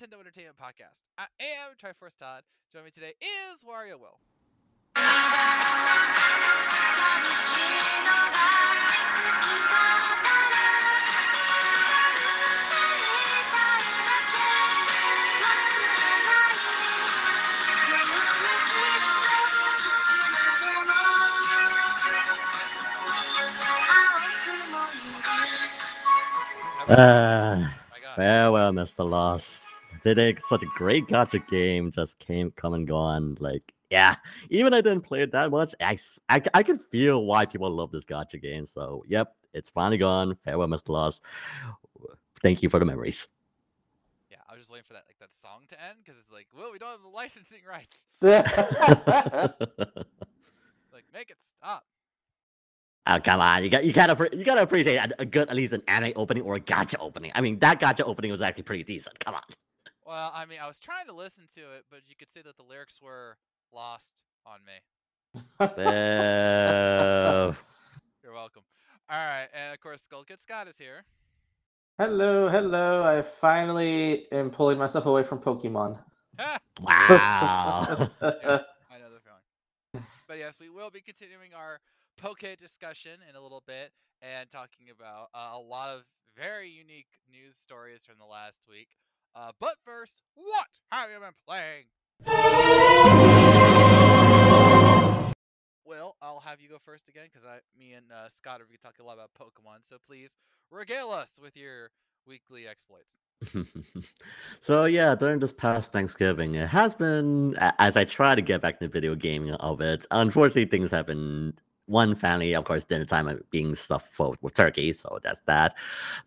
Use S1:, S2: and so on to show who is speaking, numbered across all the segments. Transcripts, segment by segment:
S1: episode of the Nintendo Entertainment Podcast. I am Triforce Todd. Joining me today is Wario Will.
S2: Uh, farewell, Mr. Lost. Did it such a great gacha game just came come and gone. Like, yeah, even I didn't play it that much. I, I, I could feel why people love this gacha game. So, yep, it's finally gone. Farewell, Mr. Lost. Thank you for the memories.
S1: Yeah, I was just waiting for that like that song to end because it's like, well, we don't have the licensing rights. Like, make it stop.
S2: Oh come on! You got you gotta you gotta appreciate a, a good at least an anime opening or a gacha opening. I mean that gacha opening was actually pretty decent. Come on.
S1: Well, I mean, I was trying to listen to it, but you could say that the lyrics were lost on me. You're welcome. All right, and of course, Skull Kid Scott is here.
S3: hello, hello. I finally am pulling myself away from Pokemon.
S2: Wow.
S1: Yeah, I know the feeling. But yes, we will be continuing our Poke discussion in a little bit and talking about uh, a lot of very unique news stories from the last week. Uh, but first, what have you been playing? Well, I'll have you go first again because I, me and uh, Scott are going to talk a lot about Pokemon. So please regale us with your weekly exploits.
S2: so yeah, during this past Thanksgiving, it has been as I try to get back to video gaming of it. Unfortunately, things have been one family, of course, dinner time being stuffed full with turkey, so that's that.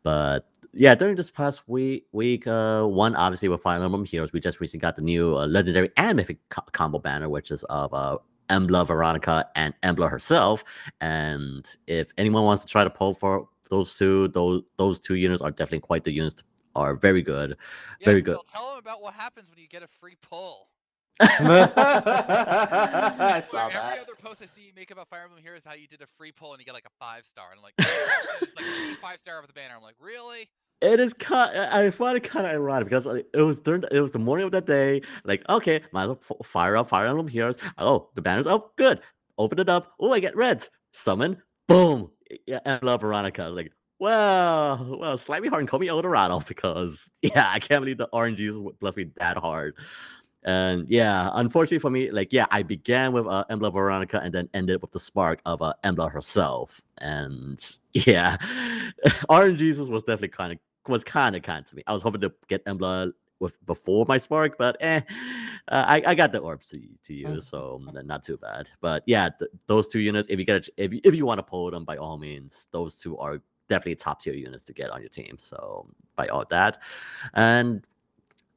S2: But yeah, during this past week, week uh, one obviously with Fire Emblem Heroes, we just recently got the new uh, legendary and mythic co- combo banner, which is of uh, Embla Veronica and Embla herself. And if anyone wants to try to pull for those two, those those two units are definitely quite the units. Are very good.
S1: Yes,
S2: Very good.
S1: Tell them about what happens when you get a free pull.
S3: I
S1: Where
S3: saw
S1: every
S3: that.
S1: other post I see you make about Fire Emblem Heroes is how you did a free pull and you get like a five star. And I'm like, like the five star of the banner. I'm like, really?
S2: It is kind. I find it kind of ironic because it was during. The, it was the morning of that day. Like, okay, might as well fire up Fire Emblem Heroes. Oh, the banner's up. Good. Open it up. Oh, I get reds. Summon. Boom. Yeah, love Veronica. Like, well, well, slightly hard and call me Eldorado because yeah, I can't believe the RNGs w- blessed me that hard. And yeah, unfortunately for me, like yeah, I began with uh, Embla Veronica and then ended with the spark of uh, Embla herself. And yeah, RNG Jesus was definitely kind of was kind of kind to me. I was hoping to get Embla with before my spark, but eh, uh, I, I got the orbs to, to use, so not too bad. But yeah, th- those two units, if you get a, if you, if you want to pull them, by all means, those two are definitely top tier units to get on your team. So by all that, and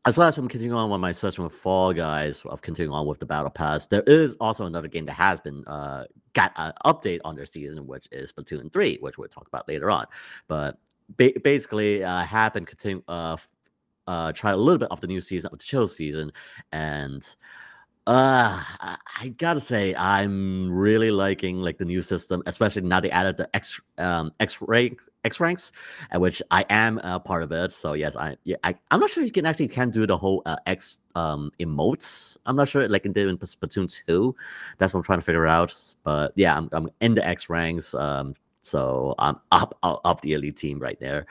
S2: as as from continuing on with my session with Fall Guys, of continuing on with the Battle Pass, there is also another game that has been uh, got an update on their season, which is Splatoon 3, which we'll talk about later on. But ba- basically, uh, have been continue uh, uh, try a little bit of the new season of the chill season, and uh I, gotta say i'm really liking like the new system especially now they added the x um x rank x ranks uh, which i am a part of it so yes i yeah I, i'm not sure you can actually can do the whole uh, x um emotes i'm not sure like in did in splatoon 2 that's what i'm trying to figure out but yeah i'm, I'm in the x ranks um so i'm up up the elite team right there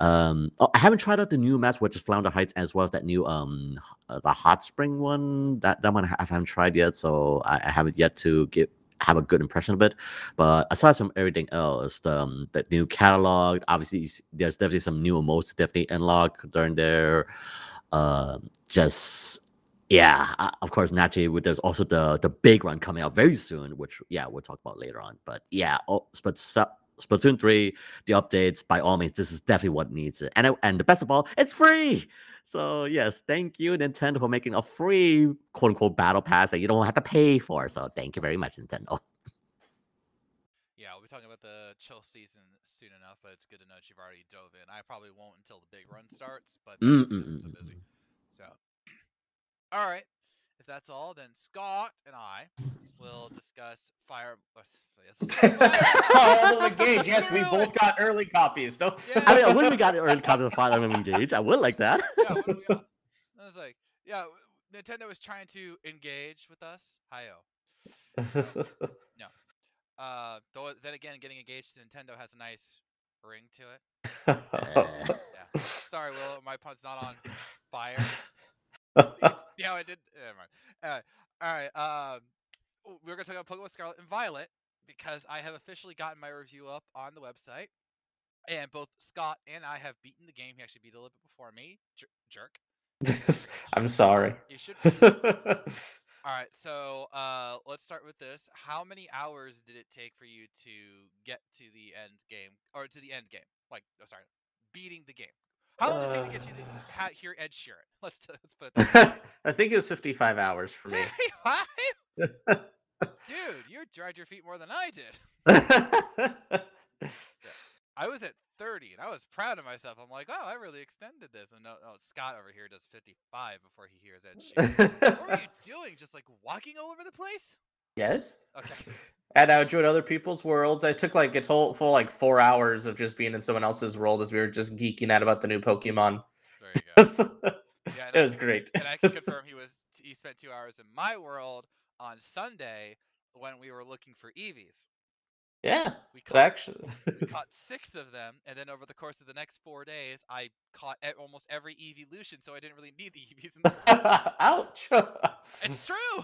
S2: um oh, i haven't tried out the new maps which is flounder heights as well as that new um uh, the hot spring one that that one I haven't tried yet, so I, I haven't yet to get have a good impression of it. But aside from everything else, the um, the new catalog, obviously there's definitely some new emotes definitely unlocked during there. Um, just yeah, uh, of course, naturally, there's also the the big run coming out very soon, which yeah we'll talk about later on. But yeah, oh, but. So, Splatoon 3, the updates, by all means, this is definitely what needs it. And, I- and the best of all, it's free. So yes, thank you Nintendo for making a free quote unquote battle pass that you don't have to pay for. So thank you very much, Nintendo.
S1: Yeah, we'll be talking about the chill season soon enough, but it's good to know that you've already dove in. I probably won't until the big run starts, but
S2: Mm, mm,
S1: I'm so
S2: mm,
S1: busy.
S2: mm.
S1: So, all right. If that's all, then Scott and I we'll discuss Fire. oh, yes,
S3: Fire Emblem Engage. Yes, we both got early copies. No.
S1: Yeah.
S2: I mean, when we got early copy of Fire Emblem Engage, I would like that.
S1: yeah, what we got? I was like, yeah, Nintendo was trying to engage with us. Hiyo. no. Uh, though then again, getting engaged to Nintendo has a nice ring to it. Yeah. Sorry, Will, my pun's not on fire. Yeah, I did. Never mind. Uh, all right. Um, we're gonna talk about Pokemon Scarlet and Violet because I have officially gotten my review up on the website, and both Scott and I have beaten the game. He actually beat it a little bit before me. Jer- jerk.
S3: I'm sorry.
S1: You should. All right, so uh, let's start with this. How many hours did it take for you to get to the end game, or to the end game? Like, oh, sorry, beating the game. How long did it take to get you to
S3: Uh.
S1: ha- hear Ed Sheeran? Let's t- let's put it that.
S3: I think it was 55 hours for me.
S1: 55? Dude, you dried your feet more than I did. I was at 30, and I was proud of myself. I'm like, oh, I really extended this. And no, no Scott over here does 55 before he hears Ed Sheeran. what were you doing? Just like walking all over the place?
S3: Yes.
S1: Okay.
S3: And I would join other people's worlds. I took like a total full like four hours of just being in someone else's world as we were just geeking out about the new Pokemon.
S1: There you go.
S3: it
S1: Yeah, and I-
S3: was great.
S1: and I can confirm he was he spent two hours in my world on Sunday when we were looking for Eevees.
S3: yeah,
S1: We caught
S3: actually,
S1: we caught six of them, and then over the course of the next four days, I caught almost every Eevee evolution, so I didn't really need the Eevees. In the...
S3: ouch.
S1: it's true.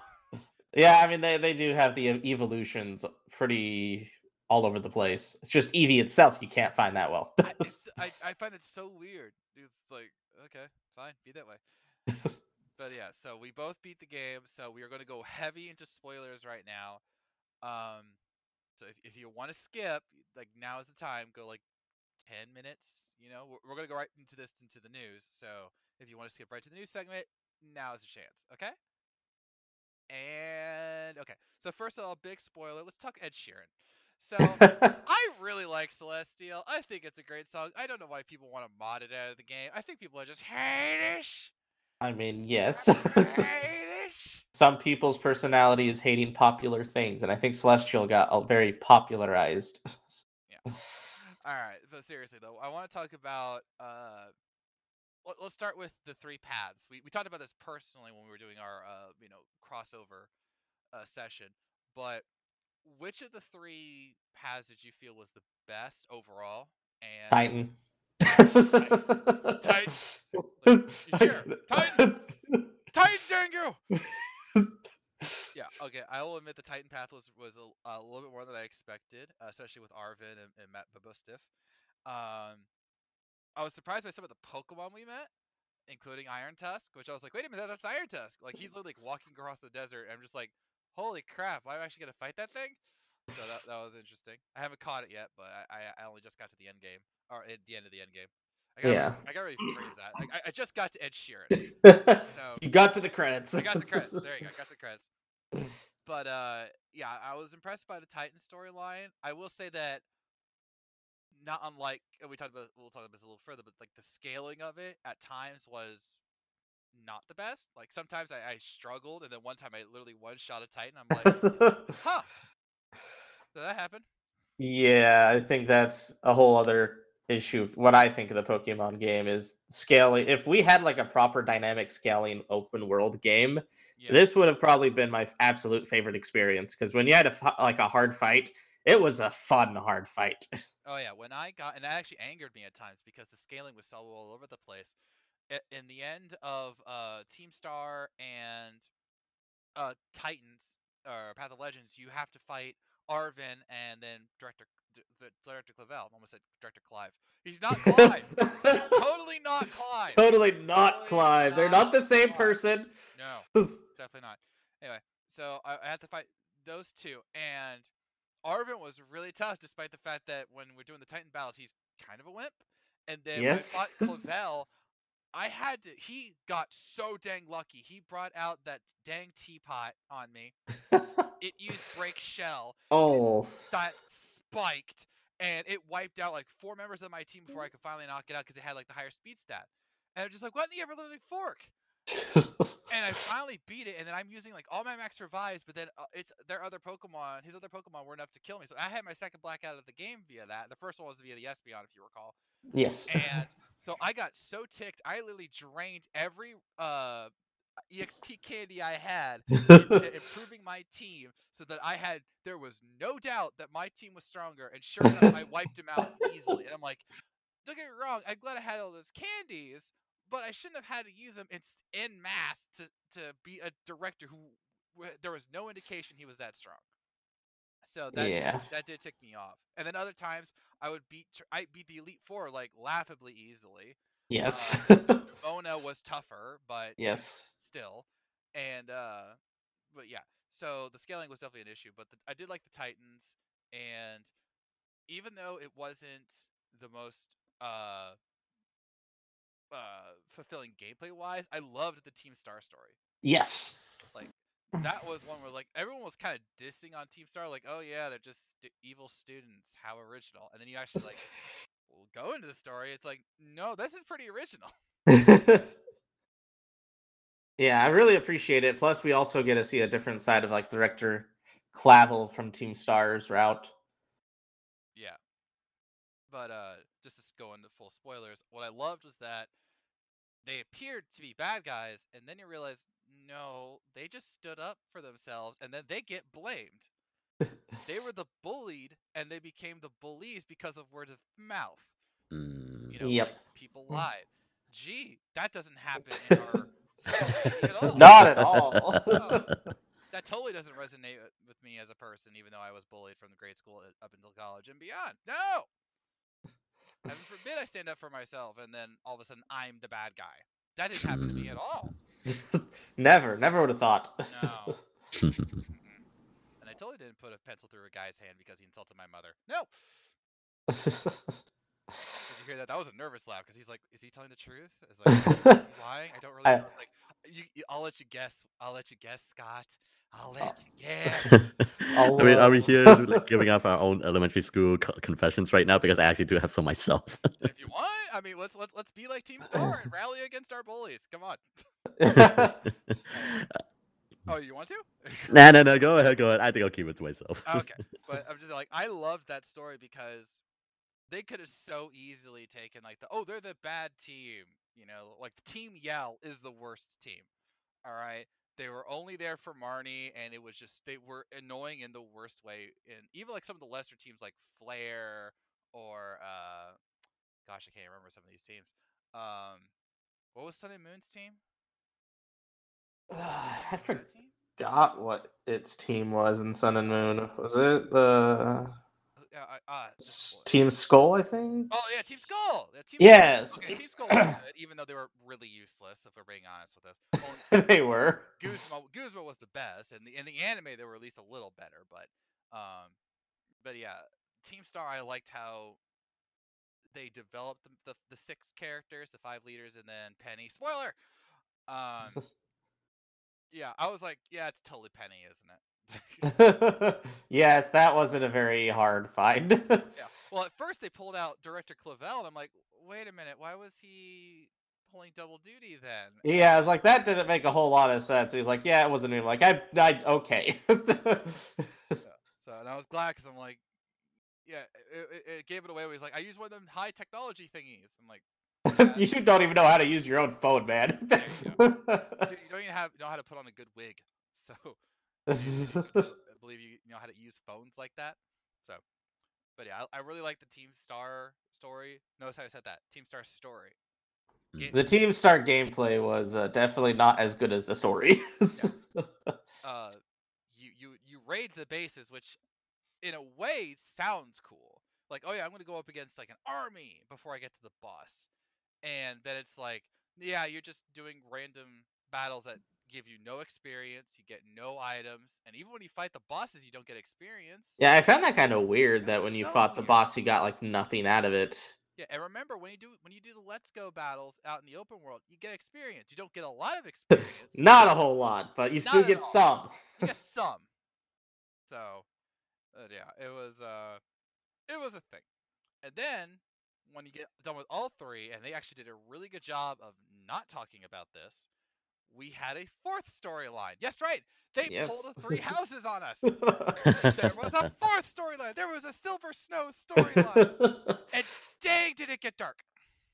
S3: Yeah, I mean they they do have the evolutions pretty all over the place. It's just Eevee itself you can't find that well.
S1: I, I I find it so weird. It's like okay, fine, be that way. But yeah, so we both beat the game, so we are going to go heavy into spoilers right now. Um, so if if you want to skip, like now is the time. Go like ten minutes. You know, we're, we're going to go right into this into the news. So if you want to skip right to the news segment, now is a chance. Okay. And okay, so first of all, big spoiler. Let's talk Ed Sheeran. So I really like Celestial. I think it's a great song. I don't know why people want to mod it out of the game. I think people are just hate-ish.
S3: I mean, yes.
S1: Hate-ish.
S3: Some people's personality is hating popular things, and I think Celestial got uh, very popularized. Yeah.
S1: All right, but seriously though, I want to talk about. Uh, let, let's start with the three paths. We we talked about this personally when we were doing our uh, you know crossover uh, session, but which of the three paths did you feel was the best overall? And
S3: Titan.
S1: Titan. Like, sure, Titan. Titan. Yeah, okay. I will admit the Titan path was was a, a little bit more than I expected, uh, especially with Arven and, and Mabosstiff. Um, I was surprised by some of the Pokemon we met, including Iron Tusk, which I was like, wait a minute, that's Iron Tusk. Like he's literally like, walking across the desert, and I'm just like, holy crap, why am I actually gonna fight that thing? So that that was interesting. I haven't caught it yet, but I I, only just got to the end game or at the end of the end game. I got
S3: Yeah.
S1: I got to rephrase that. Like I, I just got to Ed Sheeran. So
S3: you got to the credits.
S1: I got the credits. There you go. I got the credits. But uh, yeah, I was impressed by the Titan storyline. I will say that, not unlike and we talked about, we'll talk about this a little further, but like the scaling of it at times was not the best. Like sometimes I, I struggled, and then one time I literally one shot a Titan. I'm like, huh, did that happen?
S3: yeah, I think that's a whole other issue. What I think of the Pokemon game is scaling. If we had like a proper dynamic scaling open world game,
S1: Yeah.
S3: this would have probably been my absolute favorite experience. Because when you had a like a hard fight, it was a fun hard fight.
S1: Oh yeah, when I got and that actually angered me at times because the scaling was so all over the place. I- In the end of uh, Team Star and uh, Titans or Path of Legends, you have to fight Arven and then Director D- D- Director Clavel. I almost said Director Clive. He's not Clive. He's totally not Clive.
S3: totally not
S1: Totally
S3: Clive. They're not
S1: not
S3: the same
S1: Clive.
S3: person.
S1: No, definitely not. Anyway, so I, I had to fight those two, and Arven was really tough, despite the fact that when we're doing the Titan battles, he's kind of a wimp. And then
S3: Yes.
S1: when I fought Clavel, I had to. He got so dang lucky. He brought out that dang teapot on me. It used break shell
S3: oh,
S1: that spiked, and it wiped out like four members of my team before I could finally knock it out because it had like the higher speed stat. And I'm just like, what in the ever living fork? And I finally beat it, and then I'm using like all my max revives, but then uh, it's their other Pokemon, his other Pokemon were enough to kill me. So I had my second blackout of the game via that. The first one was via the Espeon, if you recall.
S3: yes.
S1: And so I got so ticked, I literally drained every uh EXP candy I had into improving my team so that I had there was no doubt that my team was stronger, and sure enough, I wiped him out easily. And I'm like, don't get me wrong, I'm glad I had all those candies, but I shouldn't have had to use them in, s- in mass to to be a director who there was no indication he was that strong. So that
S3: yeah.
S1: that did tick me off. And then other times I would beat I beat the Elite Four like laughably easily.
S3: Yes.
S1: Mona was tougher, but
S3: yes.
S1: still. And uh but yeah. So the scaling was definitely an issue, but the, I did like the Titans and even though it wasn't the most uh uh fulfilling gameplay wise, I loved the Team Star story.
S3: Yes.
S1: Like that was one where like everyone was kind of dissing on Team Star like, "Oh yeah, they're just stu- evil students. How original." And then you actually like well, go into the story, it's like, "No, this is pretty original."
S3: yeah, I really appreciate it. Plus, we also get to see a different side of like director Clavel from Team Stars route.
S1: Yeah. But uh just to s- go into full spoilers, what I loved was that they appeared to be bad guys and then you realize no, they just stood up for themselves and then they get blamed. they were the bullied and they became the bullies because of word of mouth.
S2: Mm.
S1: You know,
S3: Yep.
S1: like, people lied. Gee, that doesn't happen in our society at all.
S3: Not at all.
S1: No. that totally doesn't resonate with- with me as a person, even though I was bullied from the grade school uh, up until college and beyond. No. Heaven forbid I stand up for myself and then all of a sudden I'm the bad guy. That didn't happen to me at all.
S3: never, never would have thought.
S1: No. And I totally didn't put a pencil through a guy's hand because he insulted my mother. No. Did you hear that? That was a nervous laugh because he's like, "Is he telling the truth? Is like, lying? I don't really
S3: I-
S1: know." It's like, you, you, I'll let you guess. I'll let you guess, Scott. I'll let you guess.
S2: I mean, are we here like giving up our own elementary school co- confessions right now? Because I actually do have some myself.
S1: if you want, I mean, let's let's let's be like Team Star and rally against our bullies. Come on. Oh, you want to?
S2: nah, no, no. Go ahead, go ahead. I think I'll keep it to myself.
S1: Ah, okay, but I'm just like, I loved that story because they could have so easily taken like the oh they're the bad team, you know, like Team Yell is the worst team. All right, they were only there for Marnie, and it was just they were annoying in the worst way. And even like some of the lesser teams like Flair or uh, gosh, I can't remember some of these teams. Um, what was Sun and Moon's team?
S3: I
S1: that team?
S3: forgot what its team was in Sun and Moon. Was it the
S1: Uh, uh,
S3: Team Skull? I think.
S1: Oh yeah, Team Skull. Yeah, Team
S3: Yes.
S1: Skull. Okay, Team Skull good, even though they were really useless. If we're being honest with us. Only
S3: they were.
S1: Guzma, Guzma was the best, and the in the anime they were at least a little better. But um, but yeah, Team Star. I liked how they developed the, the the six characters, the five leaders, and then Penny. Spoiler. Um, yeah, I was like, yeah, it's totally Penny, isn't it?
S3: yes, that wasn't a very hard find.
S1: Yeah. Well, at first they pulled out director Clavel, and I'm like, wait a minute, why was he pulling double duty then?
S3: yeah, I was like, that didn't make a whole lot of sense. He's like, yeah, it wasn't even Like, I, I, okay.
S1: So, and I was glad because I'm like, yeah, it, it, gave it away. He's like, I use one of them high technology thingies. I'm like,
S3: you don't even know how to use your own phone, man.
S1: You dude, you don't even have know how to put on a good wig. So I believe you know how to use phones like that. So, but yeah, I, I really like the Team Star story. Notice how I said that Team Star story. Ga-
S3: the Team Star gameplay was uh, definitely not as good as the story. is.
S1: uh you you you raid the bases which in a way sounds cool like oh yeah i'm gonna go up against like an army before i get to the boss and then it's like yeah you're just doing random battles that give you no experience you get no items and even when you fight the bosses you don't get experience
S3: yeah, I found that kind of weird that when you
S1: so
S3: fought the
S1: weird.
S3: boss, you got like nothing out of it.
S1: yeah and remember when you do when you do the let's go battles out in the open world you get experience you don't get a lot of experience
S3: Not a whole lot, but you
S1: Not
S3: still get
S1: all.
S3: some.
S1: you get some. So, uh, yeah, it was uh, it was a thing. And then when you get done with all three, and they actually did a really good job of not talking about this, we had a fourth storyline. Yes, right. They
S3: Yes.
S1: pulled a three houses on us. There was a fourth storyline. There was a Silver Snow storyline. And dang, did it get dark.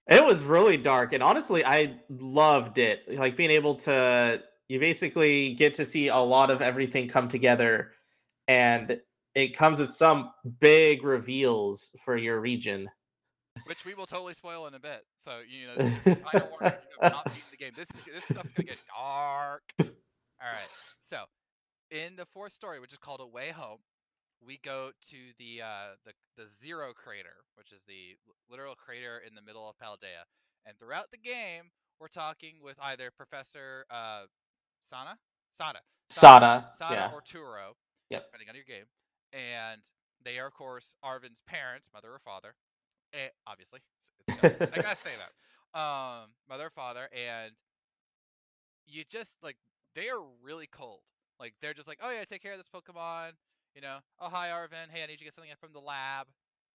S3: It was really dark, and honestly, I loved it. Like being able to, you basically get to see a lot of everything come together, and it comes with some big reveals for your region.
S1: Which we will totally spoil in a bit. So you know, final warning of not beating the game. This is this stuff's gonna get dark. All right. So in the fourth story, which is called A Way Home, we go to the uh, the the Zero Crater, which is the literal crater in the middle of Paldea. And throughout the game, we're talking with either Professor uh, Sana, Sada,
S3: Sada,
S1: Sada
S3: yeah,
S1: or Turo,
S3: Yep.
S1: depending on your game. And they are, of course, Arven's parents, mother or father. Eh, obviously, it's- it's- I gotta say that. Um, mother father, and you just like they are really cold. Like they're just like, oh yeah, take care of this Pokemon. You know, oh hi Arven, hey I need you to get something from the lab.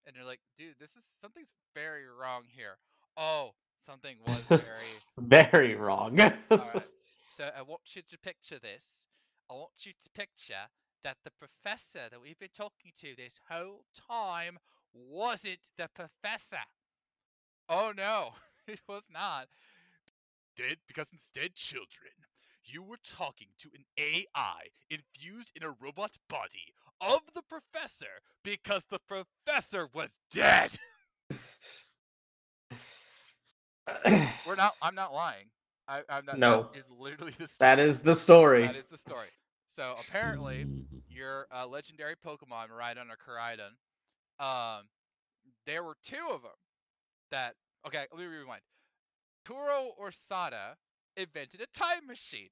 S1: And you're like, dude, this is something's very wrong here. Oh, something was very
S3: very wrong.
S1: right. So I want you to picture this. I want you to picture that the professor that we've been talking to this whole time wasn't the professor. Oh no, it was not. Did because instead, children, you were talking to an AI infused in a robot body of the professor because the professor was dead. We're not. I'm not lying. I, I'm not.
S3: No.
S1: That is literally the. Story.
S3: that is the story.
S1: That is the story. So apparently, your uh, legendary Pokemon, Miraidon or Koraidon, um, there were two of them that. Okay, let me rewind. Turo or Sada invented a time machine.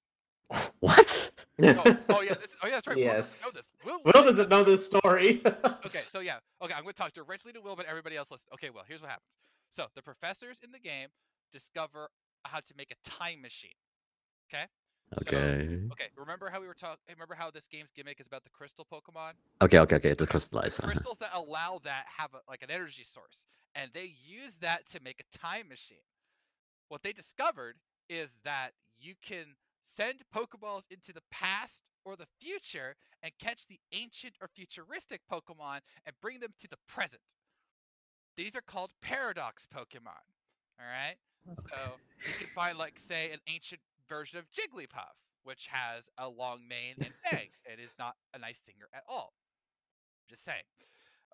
S2: What?
S1: Oh, oh yeah, this, oh yeah, that's right. Will doesn't
S3: Yes.
S1: know this. Will,
S3: Will doesn't know this story.
S1: Okay, so yeah, okay, I'm going to talk directly to Will, but everybody else listen. Okay, well, here's what happens. So the professors in the game discover how to make a time machine. Okay. So,
S2: Okay.
S1: okay. Remember how we were talking? Remember how this game's gimmick is about the crystal Pokemon?
S2: Okay, okay, okay. Just crystallize.
S1: The crystals that allow that have a, like an energy source, and they use that to make a time machine. What they discovered is that you can send Pokeballs into the past or the future and catch the ancient or futuristic Pokemon and bring them to the present. These are called paradox Pokemon. All right. So you can find, like, say, an ancient version of Jigglypuff, which has a long mane and fangs and is not a nice singer at all. Just saying.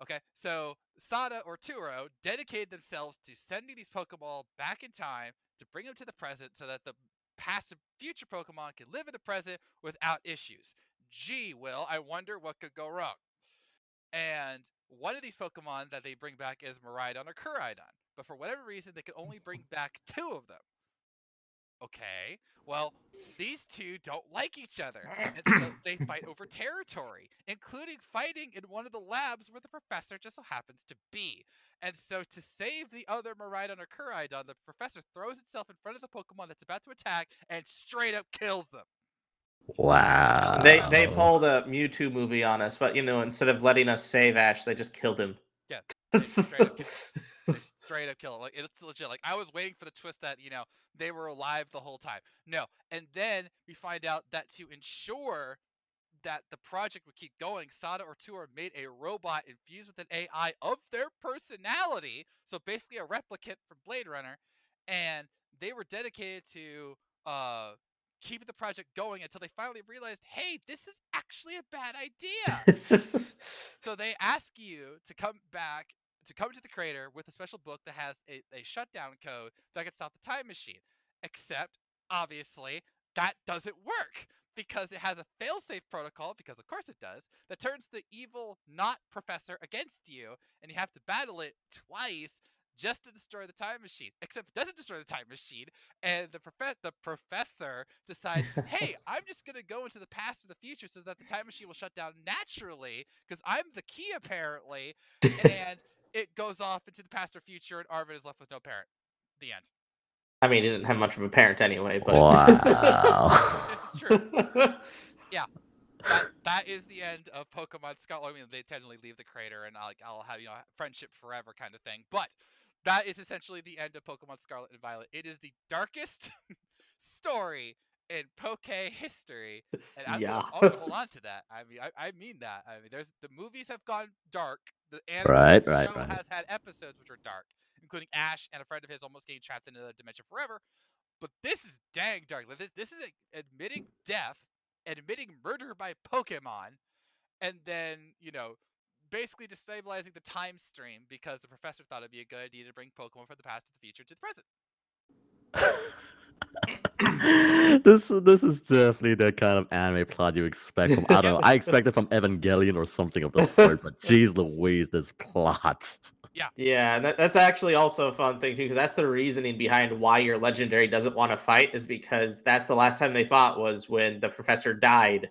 S1: Okay, so Sada or Turo dedicated themselves to sending these Pokeball back in time to bring them to the present so that the past and future Pokemon can live in the present without issues. Gee, Will, I wonder what could go wrong. And one of these Pokemon that they bring back is Miraidon or Koraidon. But for whatever reason, they can only bring back two of them. Okay, well, these two don't like each other, and so they fight over territory, including fighting in one of the labs where the professor just so happens to be. And so, to save the other Miraidon or Koraidon, the professor throws itself in front of the Pokemon that's about to attack and straight up kills them.
S2: Wow.
S3: they they pulled a Mewtwo movie on us, but you know, instead of letting us save Ash, they just killed him.
S1: Yeah, straight up kill it. Like it's legit. Like I was waiting for the twist that you know they were alive the whole time. No, and then we find out that to ensure that the project would keep going, Sada or Turo made a robot infused with an AI of their personality. So basically a replicant from Blade Runner, and they were dedicated to uh keeping the project going until they finally realized, hey, this is actually a bad idea. So they ask you to come back to come to the crater with a special book that has a, a shutdown code that can stop the time machine. Except, obviously, that doesn't work because it has a failsafe protocol, because of course it does, that turns the evil not professor against you, and you have to battle it twice just to destroy the time machine. Except it doesn't destroy the time machine, and the prof- the professor decides, hey, I'm just gonna go into the past or the future so that the time machine will shut down naturally, because I'm the key apparently, and it goes off into the past or future, and Arven is left with no parent. The end.
S3: I mean, he didn't have much of a parent anyway, but
S2: Wow.
S1: This is true. Yeah. That that is the end of Pokemon Scarlet. I mean, they technically leave the crater, and I'll, like I'll have you know friendship forever kind of thing. But that is essentially the end of Pokemon Scarlet and Violet. It is the darkest story in Poke history, and I'm
S3: Yeah.
S1: gonna, I'm gonna hold on to that. I mean, I, I mean that. I mean, there's the movies have gone dark. The anime
S2: Right, right,
S1: show
S2: right.
S1: has had episodes which are dark, including Ash and a friend of his almost getting trapped in another dimension forever. But this is dang dark. Like, This, this is a, admitting death, admitting murder by Pokemon, and then you know basically destabilizing the time stream because the professor thought it'd be a good idea to bring Pokemon from the past to the future to the present.
S2: this this is definitely the kind of anime plot you expect from I don't know. I expect it from Evangelion or something of the sort, but geez Louise, this plot.
S3: Yeah, Yeah, that, that's actually also a fun thing too, because that's the reasoning behind why your legendary doesn't want to fight, is because that's the last time they fought was when the professor died,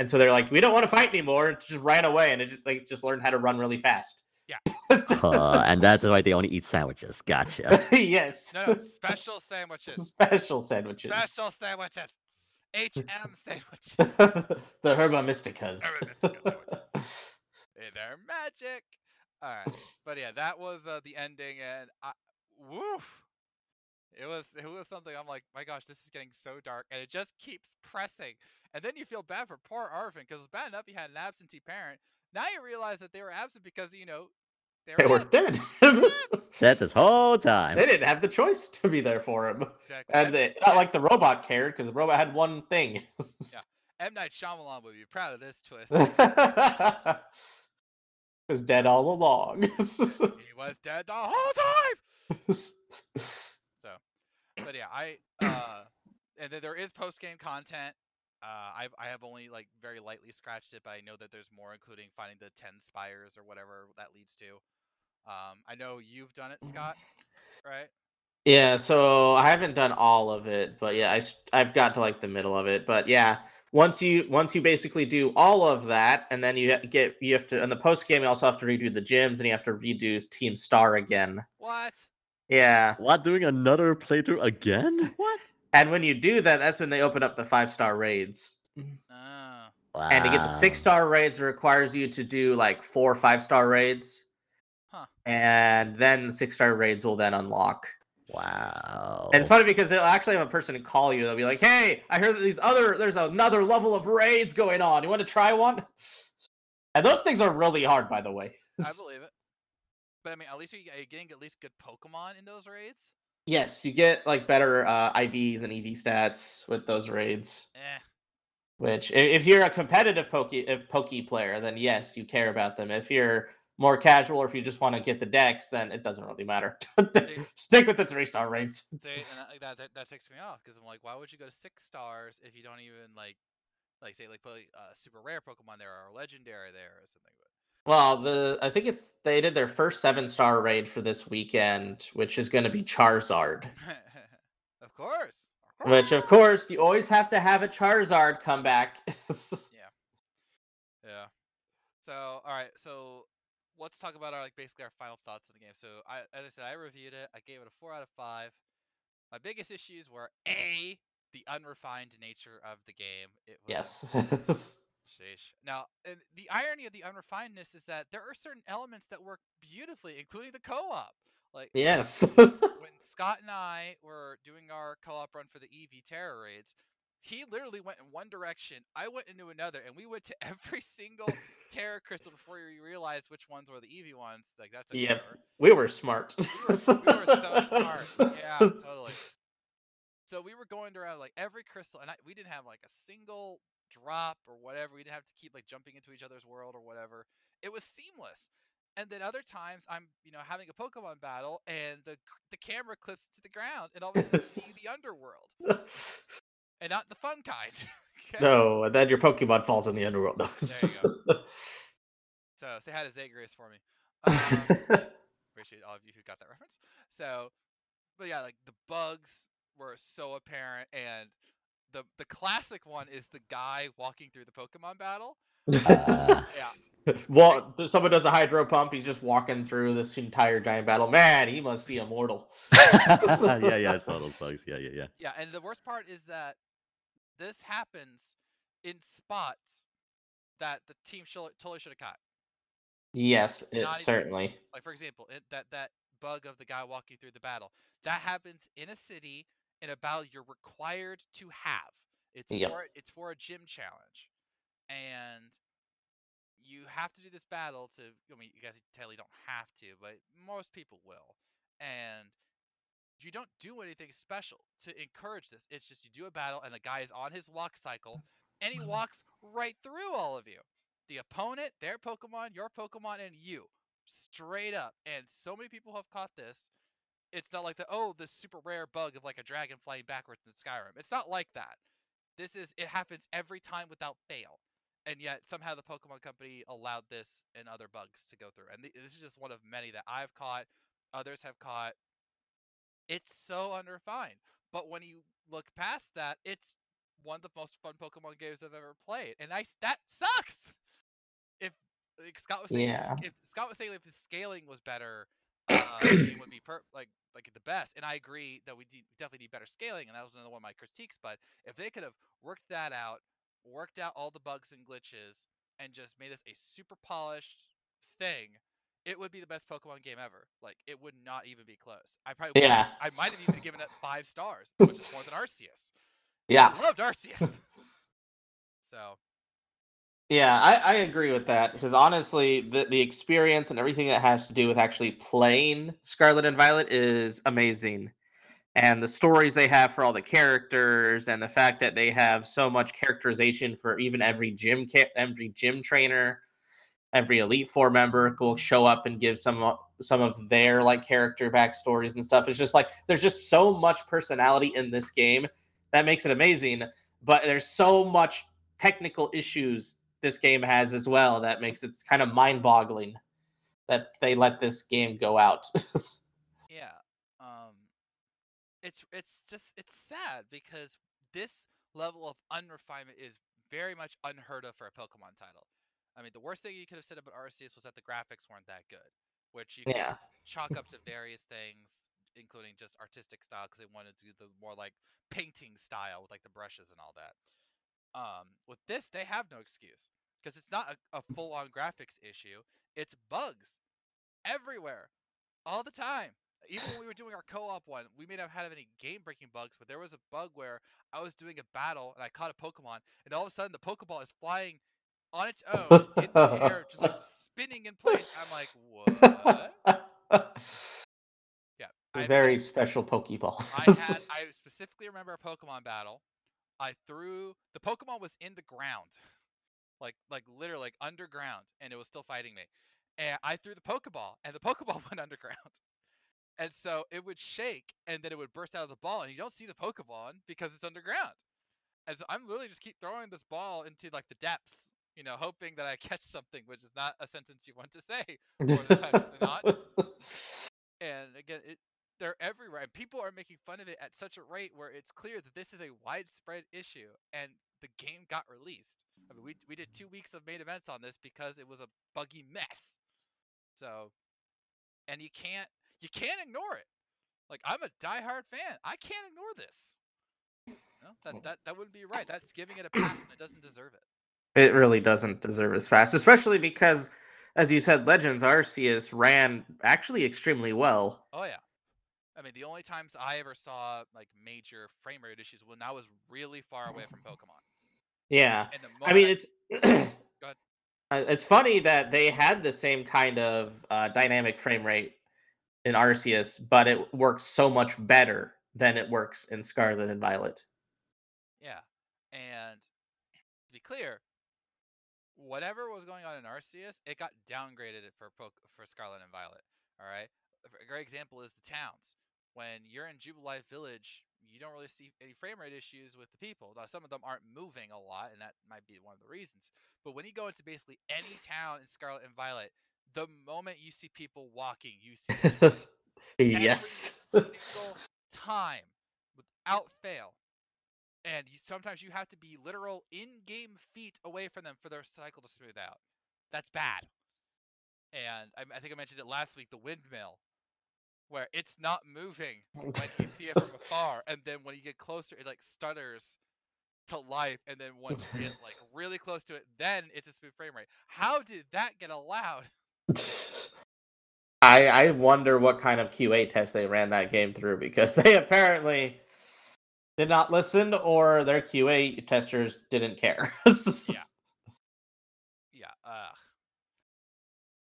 S3: and so they're like, we don't want to fight anymore, and just ran away, and it just like just learned how to run really fast.
S1: Yeah.
S2: Uh, and that's why they only eat sandwiches. Gotcha.
S3: yes.
S1: No, no, special sandwiches.
S3: Special sandwiches.
S1: Special sandwiches. HM sandwiches.
S3: the Herba Mysticas.
S1: Herba Mystica sandwiches. They're magic. All right, but yeah, that was uh, the ending, and I, woof, it was it was something. I'm like, my gosh, this is getting so dark, and it just keeps pressing. And then you feel bad for poor Arven because it's bad enough he had an absentee parent. Now you realize that they were absent because you know they
S3: They
S1: were
S3: were
S1: dead.
S3: dead.
S2: That this whole time.
S3: they didn't have the choice to be there for him.
S1: Exactly.
S3: And they, not like the robot cared, because the robot had one thing.
S1: Yeah. M Night Shyamalan would be proud of this twist.
S3: was dead all along.
S1: he was dead the whole time. So, but yeah, I uh, and then there is post game content. Uh, I've I have only like very lightly scratched it, but I know that there's more, including finding the ten spires or whatever that leads to. Um, I know you've done it, Scott, right?
S3: yeah, so I haven't done all of it, but yeah, I have got to like the middle of it. But yeah, once you once you basically do all of that, and then you get you have to in the post game you also have to redo the gyms and you have to redo Team Star again.
S1: What?
S3: Yeah,
S2: What doing another playthrough again? What?
S3: And when you do that, that's when they open up the five star raids.
S1: Oh,
S3: And to get the six star raids, it requires you to do like four five star raids.
S1: Huh.
S3: And then the six star raids will then unlock.
S2: Wow.
S3: And it's funny because they'll actually have a person call you. They'll be like, "Hey, I heard that these other there's another level of raids going on. You want to try one?" And those things are really hard, by the way.
S1: I believe it. But I mean, at least you are getting at least good Pokemon in those raids.
S3: Yes, you get like better uh, IVs and EV stats with those raids.
S1: Eh.
S3: Which, if you're a competitive Poke if Poke player, then yes, you care about them. If you're more casual, or if you just want to get the dex, then it doesn't really matter. Stick with the three star raids.
S1: And that, that, that me off because I'm like, why would you go to six stars if you don't even like, like say like put uh, super rare Pokemon there or legendary there or something?
S3: Well, the I think it's they did their first seven star raid for this weekend, which is going to be Charizard.
S1: But of course.
S3: Which, of course, you always have to have a Charizard come back.
S1: Yeah. So all right, so let's talk about our like basically our final thoughts on the game. So I, as I said, I reviewed it. I gave it a four out of five. My biggest issues were a the unrefined nature of the game. It was
S3: yes.
S1: Sheesh. Now, and the irony of the unrefinedness is that there are certain elements that work beautifully, including the co-op. Like
S3: yes.
S1: when Scott and I were doing our co-op run for the Eevee Tera raids, he literally went in one direction, I went into another, and we went to every single Tera crystal before we realized which ones were the Eevee ones. Like that's
S3: Yep. we were smart.
S1: we were, we were so smart. Yeah, totally. So we were going around like every crystal, and I, we didn't have like a single drop or whatever. We didn't have to keep like jumping into each other's world or whatever. It was seamless. And then other times I'm, you know, having a Pokemon battle, and the the camera clips to the ground, and all of a sudden you see the underworld, and not the fun kind. okay?
S3: no, and then your Pokemon falls in the underworld. No.
S1: There you So say hi to Zagreus for me. Um, appreciate all of you who got that reference. So, but yeah, like the bugs were so apparent, and the the classic one is the guy walking through the Pokemon battle.
S2: Uh,
S1: Yeah,
S3: well, someone does a hydro pump. He's just walking through this entire giant battle. Man, he must be immortal.
S2: yeah, yeah, I saw those bugs. Yeah, yeah, yeah.
S1: yeah, and the worst part is that this happens in spots that the team should, totally should have caught.
S3: Yes, it,
S1: not even-
S3: certainly.
S1: Like for example, it, that that bug of the guy walking through the battle that happens in a city in a battle you're required to have. It's for it's for a gym challenge, and you have to do this battle to. I mean, you guys totally don't have to, but most people will, and you don't do anything special to encourage this. It's just you do a battle, and the guy is on his walk cycle, and he mm-hmm. walks right through all of you. The opponent, their Pokemon, your Pokemon, and you, straight up. And so many people have caught this. It's not like the oh, this super rare bug of like a dragon flying backwards in Skyrim. It's not like that. This is it happens every time without fail. And yet somehow the Pokemon Company allowed this and other bugs to go through. And th- this is just one of many that I've caught, others have caught. It's so unrefined. But when you look past that, it's one of the most fun Pokemon games I've ever played. And I that sucks. If like Scott was saying,
S3: Yeah.
S1: if Scott was saying if the scaling was better, uh, game would be per- like like the best. And I agree that we de- definitely need better scaling, and that was another one of my critiques. But if they could have worked that out, worked out all the bugs and glitches, and just made this a super polished thing, it would be the best Pokemon game ever. Like it would not even be close. I probably
S3: Yeah.
S1: I might have even given it five stars, which is more than Arceus.
S3: Yeah.
S1: I loved Arceus. so
S3: Yeah, I, I agree with that because honestly, the, the experience and everything that has to do with actually playing Scarlet and Violet is amazing. And the stories they have for all the characters and the fact that they have so much characterization for even every gym every gym trainer, every Elite Four member will show up and give some some of their like character backstories and stuff. It's just like there's just so much personality in this game that makes it amazing. But there's so much technical issues this game has as well that makes it kind of mind-boggling that they let this game go out.
S1: yeah, um, it's it's just it's sad because this level of unrefinement is very much unheard of for a Pokemon title. I mean, the worst thing you could have said about Arceus was that the graphics weren't that good, which you can
S3: yeah.
S1: chalk up to various things, including just artistic style, because they wanted to do the more like painting style with like the brushes and all that. Um, with this, they have no excuse because it's not a, a full-on graphics issue; it's bugs everywhere, all the time. Even when we were doing our co-op one, we may not have had any game-breaking bugs, but there was a bug where I was doing a battle and I caught a Pokemon, and all of a sudden the Pokeball is flying on its own in the air, just like spinning in place. I'm like, what? Yeah,
S3: A very
S1: had-
S3: special Pokeball.
S1: I had I specifically remember a Pokemon battle. I threw the Pokemon was in the ground. Like like literally like underground and it was still fighting me. And I threw the Pokeball and the Pokeball went underground. And so it would shake and then it would burst out of the ball and you don't see the Pokemon because it's underground. And so I'm literally just keep throwing this ball into like the depths, you know, hoping that I catch something, which is not a sentence you want to say more times than not. And again, it they're everywhere, and people are making fun of it at such a rate where it's clear that this is a widespread issue, and the game got released. I mean, we we did two weeks of main events on this because it was a buggy mess. So, and you can't you can't ignore it. Like I'm a diehard fan, I can't ignore this. No, that that that wouldn't be right. That's giving it a pass when it doesn't deserve it.
S3: it really doesn't deserve as fast, especially because, as you said, Legends Arceus ran actually extremely well.
S1: Oh yeah. I mean, the only times I ever saw like major frame rate issues when I was really far away from Pokemon.
S3: Yeah. I mean, it's. Uh, it's funny that they had the same kind of uh, dynamic frame rate in Arceus, but it works so much better than it works in Scarlet and Violet.
S1: Yeah. And to be clear, whatever was going on in Arceus, it got downgraded for for Scarlet and Violet. All right. A great example is the towns. When you're in Jubilife Village, you don't really see any frame rate issues with the people. Now, some of them aren't moving a lot, and that might be one of the reasons. But when you go into basically any town in Scarlet and Violet, the moment you see people walking, you see
S3: yes.
S1: single time without fail. And you, sometimes you have to be literal in-game feet away from them for their cycle to smooth out. That's bad. And I, I think I mentioned it last week, the windmill, where it's not moving when you see it from afar, and then when you get closer, it like stutters to life, and then once you get like really close to it, then it's a smooth frame rate. How did that get allowed?
S3: I I wonder what kind of QA test they ran that game through because they apparently did not listen or their QA testers didn't care.
S1: Yeah. Yeah. Uh,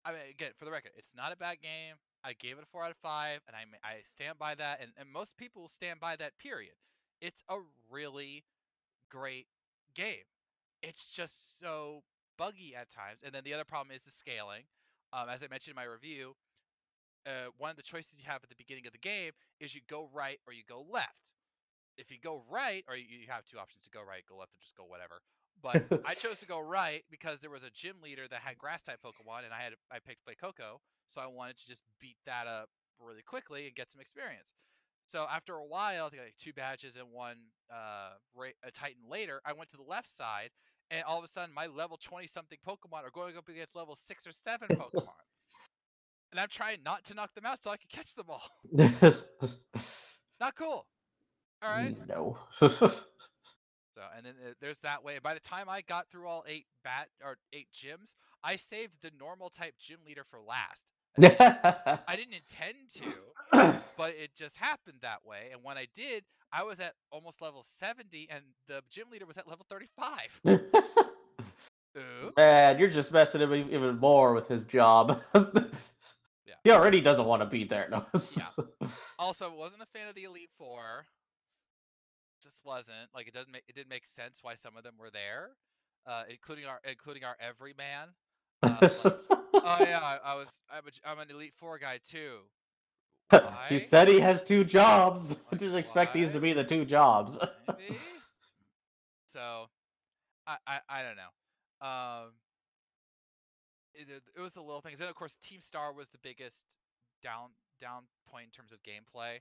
S1: I mean, again, for the record, it's not a bad game. I gave it a four out of five, and I I stand by that, and, and most people will stand by that. Period. It's a really great game. It's just so buggy at times, and then the other problem is the scaling. Um, as I mentioned in my review, uh, one of the choices you have at the beginning of the game is you go right or you go left. If you go right, or you have two options to go right, go left, or just go whatever. But I chose to go right because there was a gym leader that had grass type Pokemon, and I had I picked Fuecoco, so I wanted to just beat that up really quickly and get some experience. So after a while, I think like two badges and one uh, ra- a Titan later, I went to the left side, and all of a sudden my level twenty something Pokemon are going up against level six or seven Pokemon, and I'm trying not to knock them out so I can catch them all. Not cool. All right.
S3: No.
S1: So and then uh, there's that way. By the time I got through all eight bat or eight gyms, I saved the normal type gym leader for last. I didn't intend to, but it just happened that way. And when I did, I was at almost level 70, and the gym leader was at level 35. Ooh.
S3: Man, you're just messing him even more with his job.
S1: Yeah.
S3: He already doesn't want to be there. No.
S1: Also, wasn't a fan of the Elite Four. Just wasn't like it doesn't make it didn't make sense why some of them were there, uh, including our including our everyman. Uh, like, oh yeah, I, I was I'm, a, I'm an Elite Four guy too.
S3: he said he has two jobs. I
S1: Like,
S3: didn't expect these to be the two jobs.
S1: Maybe. so, I, I I don't know. Um, it, it- it was the little things, and of course, Team Star was the biggest down down point in terms of gameplay.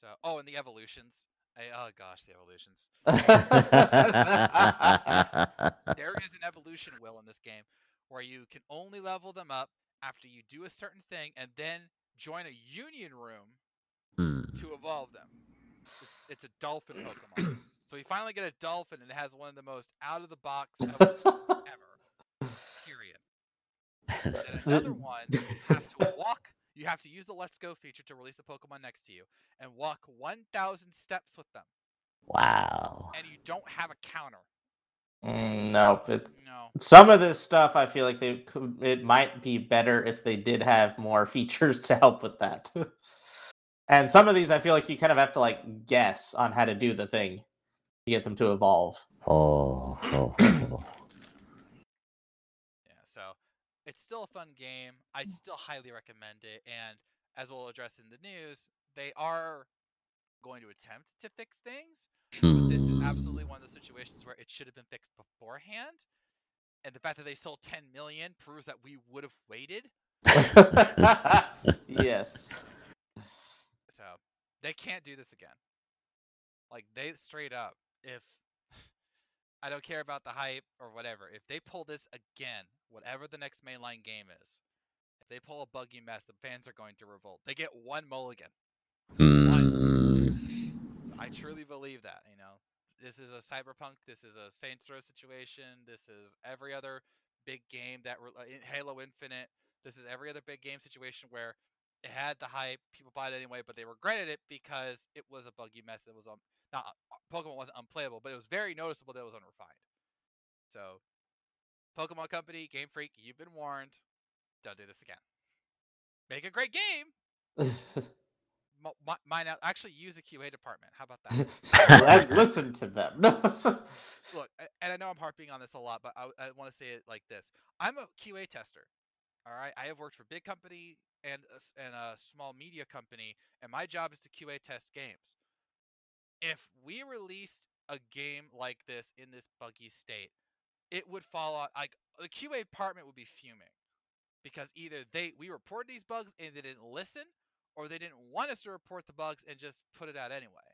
S1: So, oh, and the evolutions. I, oh gosh, the evolutions. There is an evolution wheel in this game where you can only level them up after you do a certain thing and then join a union room
S2: Hmm.
S1: to evolve them. It's, it's a dolphin Pokemon. so you finally get a dolphin and it has one of the most out of the box ever. Period. And another one, you have to walk. You have to use the Let's Go feature to release the Pokemon next to you and walk 1,000 steps with them.
S2: Wow.
S1: And you don't have a counter.
S3: Mm, no, it,
S1: No.
S3: some of this stuff I feel like they could, it might be better if they did have more features to help with that. and some of these I feel like you kind of have to like guess on how to do the thing to get them to evolve.
S2: Oh, oh, oh.
S1: Yeah, so it's still a fun game. I mm. still highly recommend it. And as we'll address in the news, they are going to attempt to fix things. But this is absolutely mm. one of the situations where it should have been fixed beforehand. And the fact that they sold 10 million proves that we would have waited.
S3: yes.
S1: So they can't do this again. Like they straight up, if I don't care about the hype or whatever, if they pull this again, whatever the next mainline game is, if they pull a buggy mess, the fans are going to revolt. They get one mulligan.
S2: Hmm.
S1: I truly believe that. You know, this is a cyberpunk. This is a Saints Row situation. This is every other big game that re- uh, in Halo Infinite. This is every other big game situation where it had the hype, people bought it anyway, but they regretted it because it was a buggy mess. It was um, not Pokemon wasn't unplayable, but it was very noticeable that it was unrefined. So, Pokemon Company, Game Freak, you've been warned. Don't do this again. Make a great game. M- mi- mine out. Actually, use a QA department. How about that?
S3: I've listened to them. No.
S1: Look, and I know I'm harping on this a lot, but I, I want to say it like this: I'm a QA tester. All right, I have worked for big company and a, and a small media company, and my job is to QA test games. If we released a game like this in this buggy state, it would fall on like the QA department would be fuming because either they we reported these bugs and they didn't listen, or they didn't want us to report the bugs and just put it out anyway.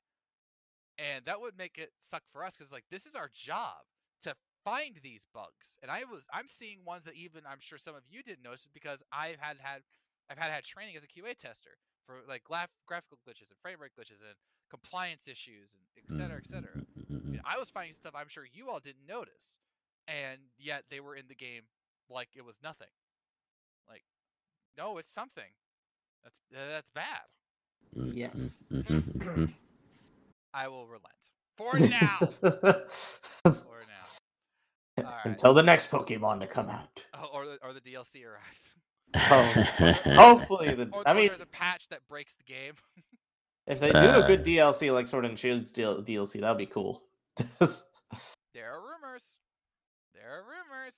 S1: And that would make it suck for us because like this is our job to find these bugs. And i was i'm seeing ones that even i'm sure some of you didn't notice because i've had had i've had had training as a qa tester for like graph, graphical glitches and frame rate glitches and compliance issues and et cetera et mm-hmm, cetera
S2: Hmm.
S1: I, mean, I was finding stuff i'm sure you all didn't notice and yet they were in the game like it was nothing like no it's something that's that's bad mm-hmm,
S3: Yes.
S2: Mm-hmm,
S1: I will relent For now. For now. All right.
S3: Until the next Pokemon to come out.
S1: Oh, or the or the DLC arrives.
S3: Oh, Hopefully, the
S1: Or,
S3: I mean,
S1: there's a patch that breaks the game.
S3: if they do a
S2: Uh.
S3: good DLC like Sword and Shield DLC, that'd be cool.
S1: There are rumors. There are rumors.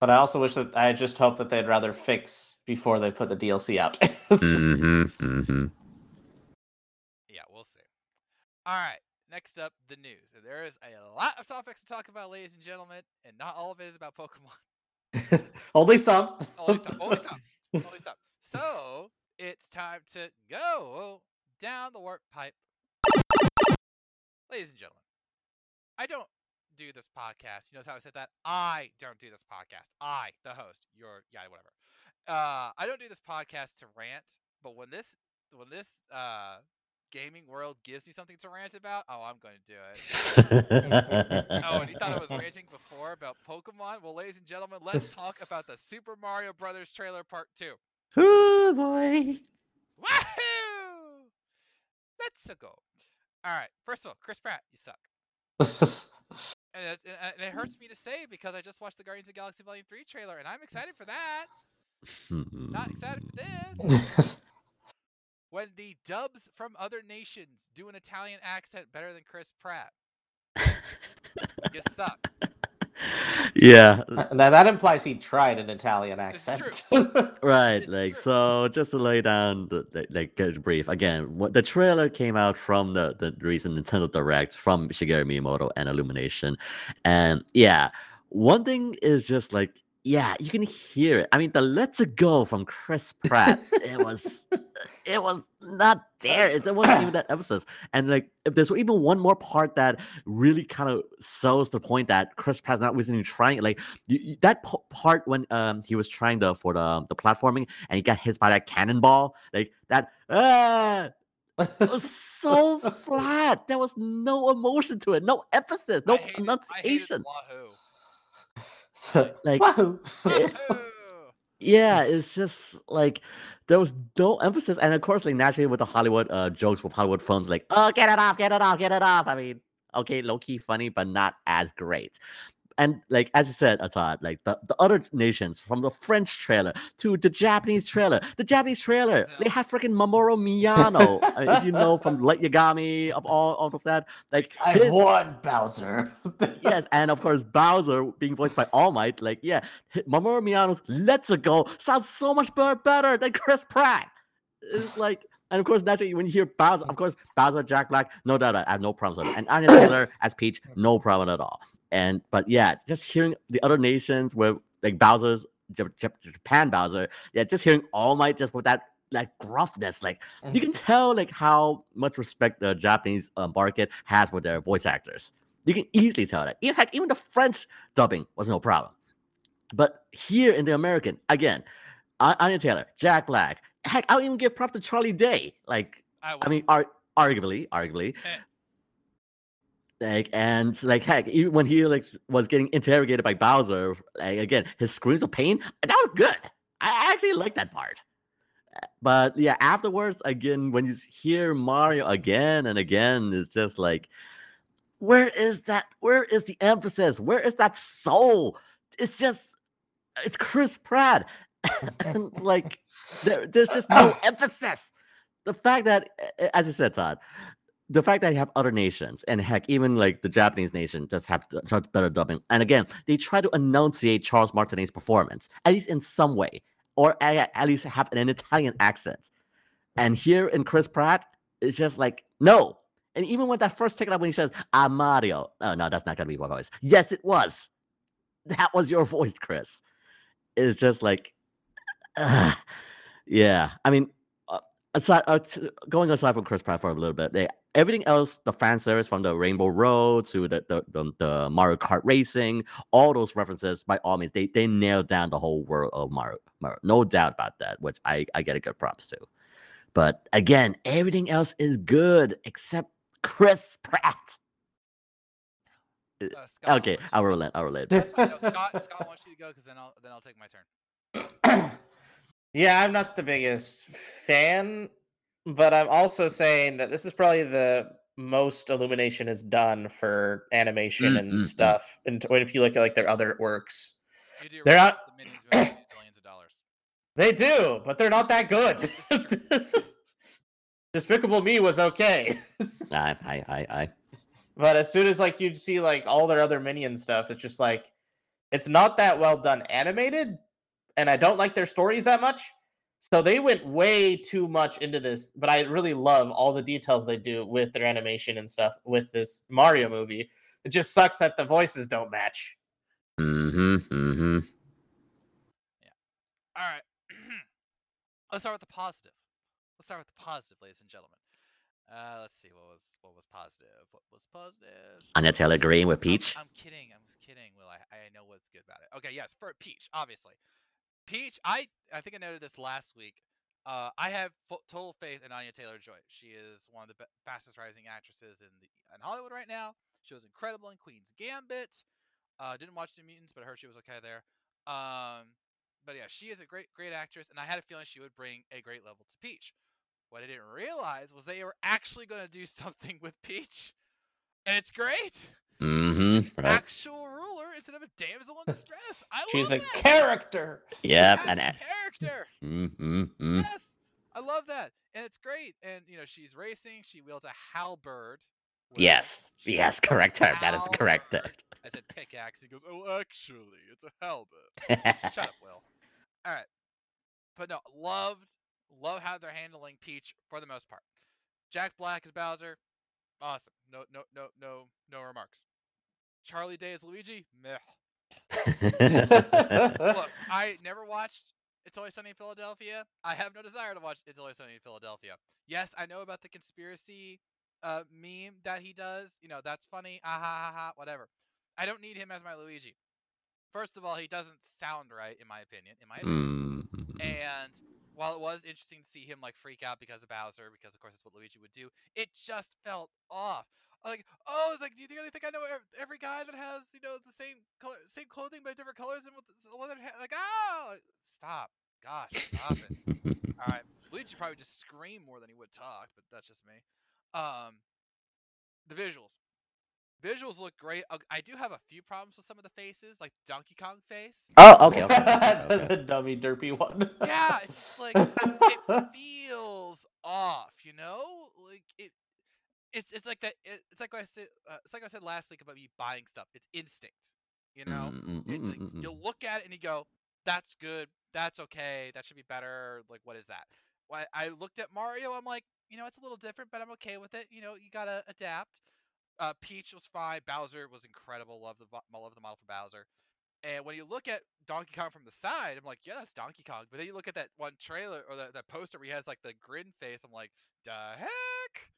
S3: but I also wish that I just hope that they'd rather fix before they put the DLC out.
S2: hmm hmm
S1: Yeah, we'll see. All right. Next up, the news. And There is a lot of topics to talk about, ladies and gentlemen, and not all of it is about Pokemon.
S3: Only some.
S1: Only some. Only some. Only some. So it's time to go down the warp pipe. Ladies and gentlemen, I don't do this podcast. You notice how I said that? I don't do this podcast. I, the host, you're yeah, whatever. Uh, I don't do this podcast to rant, but when this when this uh gaming world gives me something to rant about, oh, I'm going to do it. Oh, and you thought I was ranting before about Pokemon? Well, ladies and gentlemen, let's talk about the Super Mario Brothers trailer part two.
S2: oh boy.
S1: Wahoo! Let's go. All right. First of all, Chris Pratt, you suck. And and it hurts me to say because I just watched the Guardians of the Galaxy Volume 3 trailer and I'm excited for that. Not excited for this. When the dubs from other nations do an Italian accent better than Chris Pratt, you suck.
S2: Yeah, uh,
S3: now that implies he tried an Italian accent.
S2: right.
S1: It's
S2: Like
S1: true.
S2: so, just to lay down the, the like get brief again. What the trailer came out from the the recent Nintendo Direct from Shigeru Miyamoto and Illumination, and yeah, one thing is just like yeah, you can hear it. I mean, the "Let's Go" from Chris Pratt, it was it was not there. It wasn't even that emphasis. And like, if there's even one more part that really kind of sells the point that Chris Pratt's not really trying, like you, you- that part when um he was trying the for the the platforming and he got hit by that cannonball, like that. Ah, it was so flat. There was no emotion to it, no emphasis, no
S1: I hated, I
S2: pronunciation.
S1: Wahoo.
S2: Like,
S3: Wahoo.
S1: Wahoo!
S2: yeah, it's just like there was no emphasis, and of course, like naturally with the Hollywood uh jokes with Hollywood films, like oh, get it off, get it off, get it off. I mean, okay, low key funny, but not as great. And like as you said, Atad, like the, the other nations, from the French trailer to the Japanese trailer, the Japanese trailer, they have freaking Mamoru Miyano, uh, if you know from Light Yagami of all, all of that. Like
S3: I've
S2: his-
S3: won, Bowser.
S2: yes, and of course Bowser being voiced by All Might, like yeah, Mamoru Miyano's "Let's Go" sounds so much better, better than Chris Pratt. It's like, and of course naturally when you hear Bowser, of course Bowser, Jack Black, no doubt, I have no problems with it, and Anya Taylor as Peach, no problem at all. And but yeah, just hearing the other nations where like Bowser's Jap- Jap- Japan Bowser, yeah, just hearing All Might just with that like gruffness, like you can tell like how much respect the Japanese uh, market has for their voice actors. You can easily tell that. In fact, even the French dubbing was no problem. But here in the American, again, Anya Taylor, Jack Black, heck, I'll even give props to Charlie Day. Like,
S1: I,
S2: I mean, ar- arguably, arguably. Like and like heck, even when he like was getting interrogated by Bowser, like again, his screams of pain, that was good. I actually like that part. But yeah, afterwards, again, when you hear Mario again and again, it's just like, where is that? Where is the emphasis? Where is that soul? It's just, it's Chris Pratt, and like, there, there's just no emphasis. The fact that, as you said, Todd, the fact that you have other nations and heck, even like the Japanese nation just have better dubbing. And again, they try to enunciate Charles Martinet's performance, at least in some way, or a- at least have an Italian accent. And here in Chris Pratt, it's just like, no. And even when that first take up when he says, ah, Mario. Oh, no, that's not going to be my voice. Yes, it was. That was your voice, Chris. It's just like, uh, yeah. I mean, aside, uh, t- going aside from Chris Pratt for a little bit, they, everything else, the fan service from the Rainbow Road to the, the, the, the Mario Kart racing, all those references, by all means, they, they nailed down the whole world of Mario, Mario. No doubt about that, which I, I get a good props to. But again, everything else is good except Chris Pratt.
S1: uh,
S2: Okay, I'll relent. I'll relent.
S1: you- That's fine. No, Scott, Scott wants you to go because then I'll then I'll take my turn.
S3: yeah, I'm not the biggest fan, but I'm also saying that this is probably the most Illumination has done for animation
S2: Mm,
S3: and
S2: mm, mm.
S3: stuff. And if you look at like their other works, They're
S1: realize
S3: not-
S1: the minions movies made billions of dollars.
S3: they do, but they're not that good. Despicable Me was okay.
S2: I, I, I, I.
S3: But as soon as like you see like all their other minion stuff, it's just like it's not that well done animated, and I don't like their stories that much. So they went way too much into this, but I really love all the details they do with their animation and stuff with this Mario movie. It just sucks that the voices don't match.
S2: Mm-hmm. Mm-hmm.
S1: All right. Let's start with the positive. Let's start with the positive, ladies and gentlemen. Uh, let's see what was what was positive. What was positive?
S2: Anya Taylor Green with
S1: I'm-
S2: Peach.
S1: I'm, kidding. I'm just kidding. Will I? I know what's good about it. Okay, yes, for Peach, obviously. Peach, I I think I noted this last week. Uh, I have total faith in Anya Taylor Joy. She is one of the fastest rising actresses in the in Hollywood right now. She was incredible in Queen's Gambit. Uh, didn't watch The Mutants, but I heard she was okay there. Um, but yeah, she is a great great actress, and I had a feeling she would bring a great level to Peach. What I didn't realize was they were actually going to do something with Peach, and it's great
S2: Mm-hmm. Right.
S1: actual ruler instead of a damsel in distress. I
S3: She's a
S1: love that.
S3: character.
S2: Yep.
S1: Yes,
S2: And
S1: a character.
S2: mm-hmm.
S1: Yes, I love that, and it's great. And you know, she's racing. She wields a halberd.
S2: Yes. Yes. Correct term. That is the correct term.
S1: I said pickaxe. He goes, "Oh, actually, it's a halberd." Shut up, Will. All right, but no, loved, love how they're handling Peach for the most part. Jack Black is Bowser, awesome. No, no, no, no, no remarks. Charlie Day as Luigi, meh. Look, I never watched It's Always Sunny in Philadelphia. I have no desire to watch It's Always Sunny in Philadelphia. Yes, I know about the conspiracy uh, meme that he does. You know, that's funny. Ah ha ha ha. Whatever. I don't need him as my Luigi. First of all, he doesn't sound right, in my opinion. In my opinion.
S2: Mhm.
S1: And while it was interesting to see him like freak out because of Bowser, because of course that's what Luigi would do, it just felt off. Like, oh, it's like, do you really think I know every guy that has you know the same color, same clothing but different colors and with the leather hat? Like, oh, stop, gosh, stop it. All right, Luigi probably just scream more than he would talk, but that's just me. Um, the visuals, visuals look great. Uh, I do have a few problems with some of the faces, like Donkey Kong face.
S2: Oh, okay. Okay. okay,
S3: the, the dummy derpy one.
S1: Yeah, it's just like it feels off, you know? Like it it's it's like that it's like what I said uh, it's like I said last week about me buying stuff. It's instinct, you know?
S2: Mm, mm,
S1: It's
S2: mm,
S1: like
S2: mm,
S1: you'll look at it and you go, "That's good. That's okay. That should be better." Like, what is that? Why I looked at Mario, I'm like, you know, it's a little different, but I'm okay with it. You know, you gotta adapt. Uh, Peach was fine. Bowser was incredible. Love the love the model for Bowser. And when you look at Donkey Kong from the side, I'm like, yeah, that's Donkey Kong. But then you look at that one trailer or that, that poster where he has like the grin face. I'm like, the heck?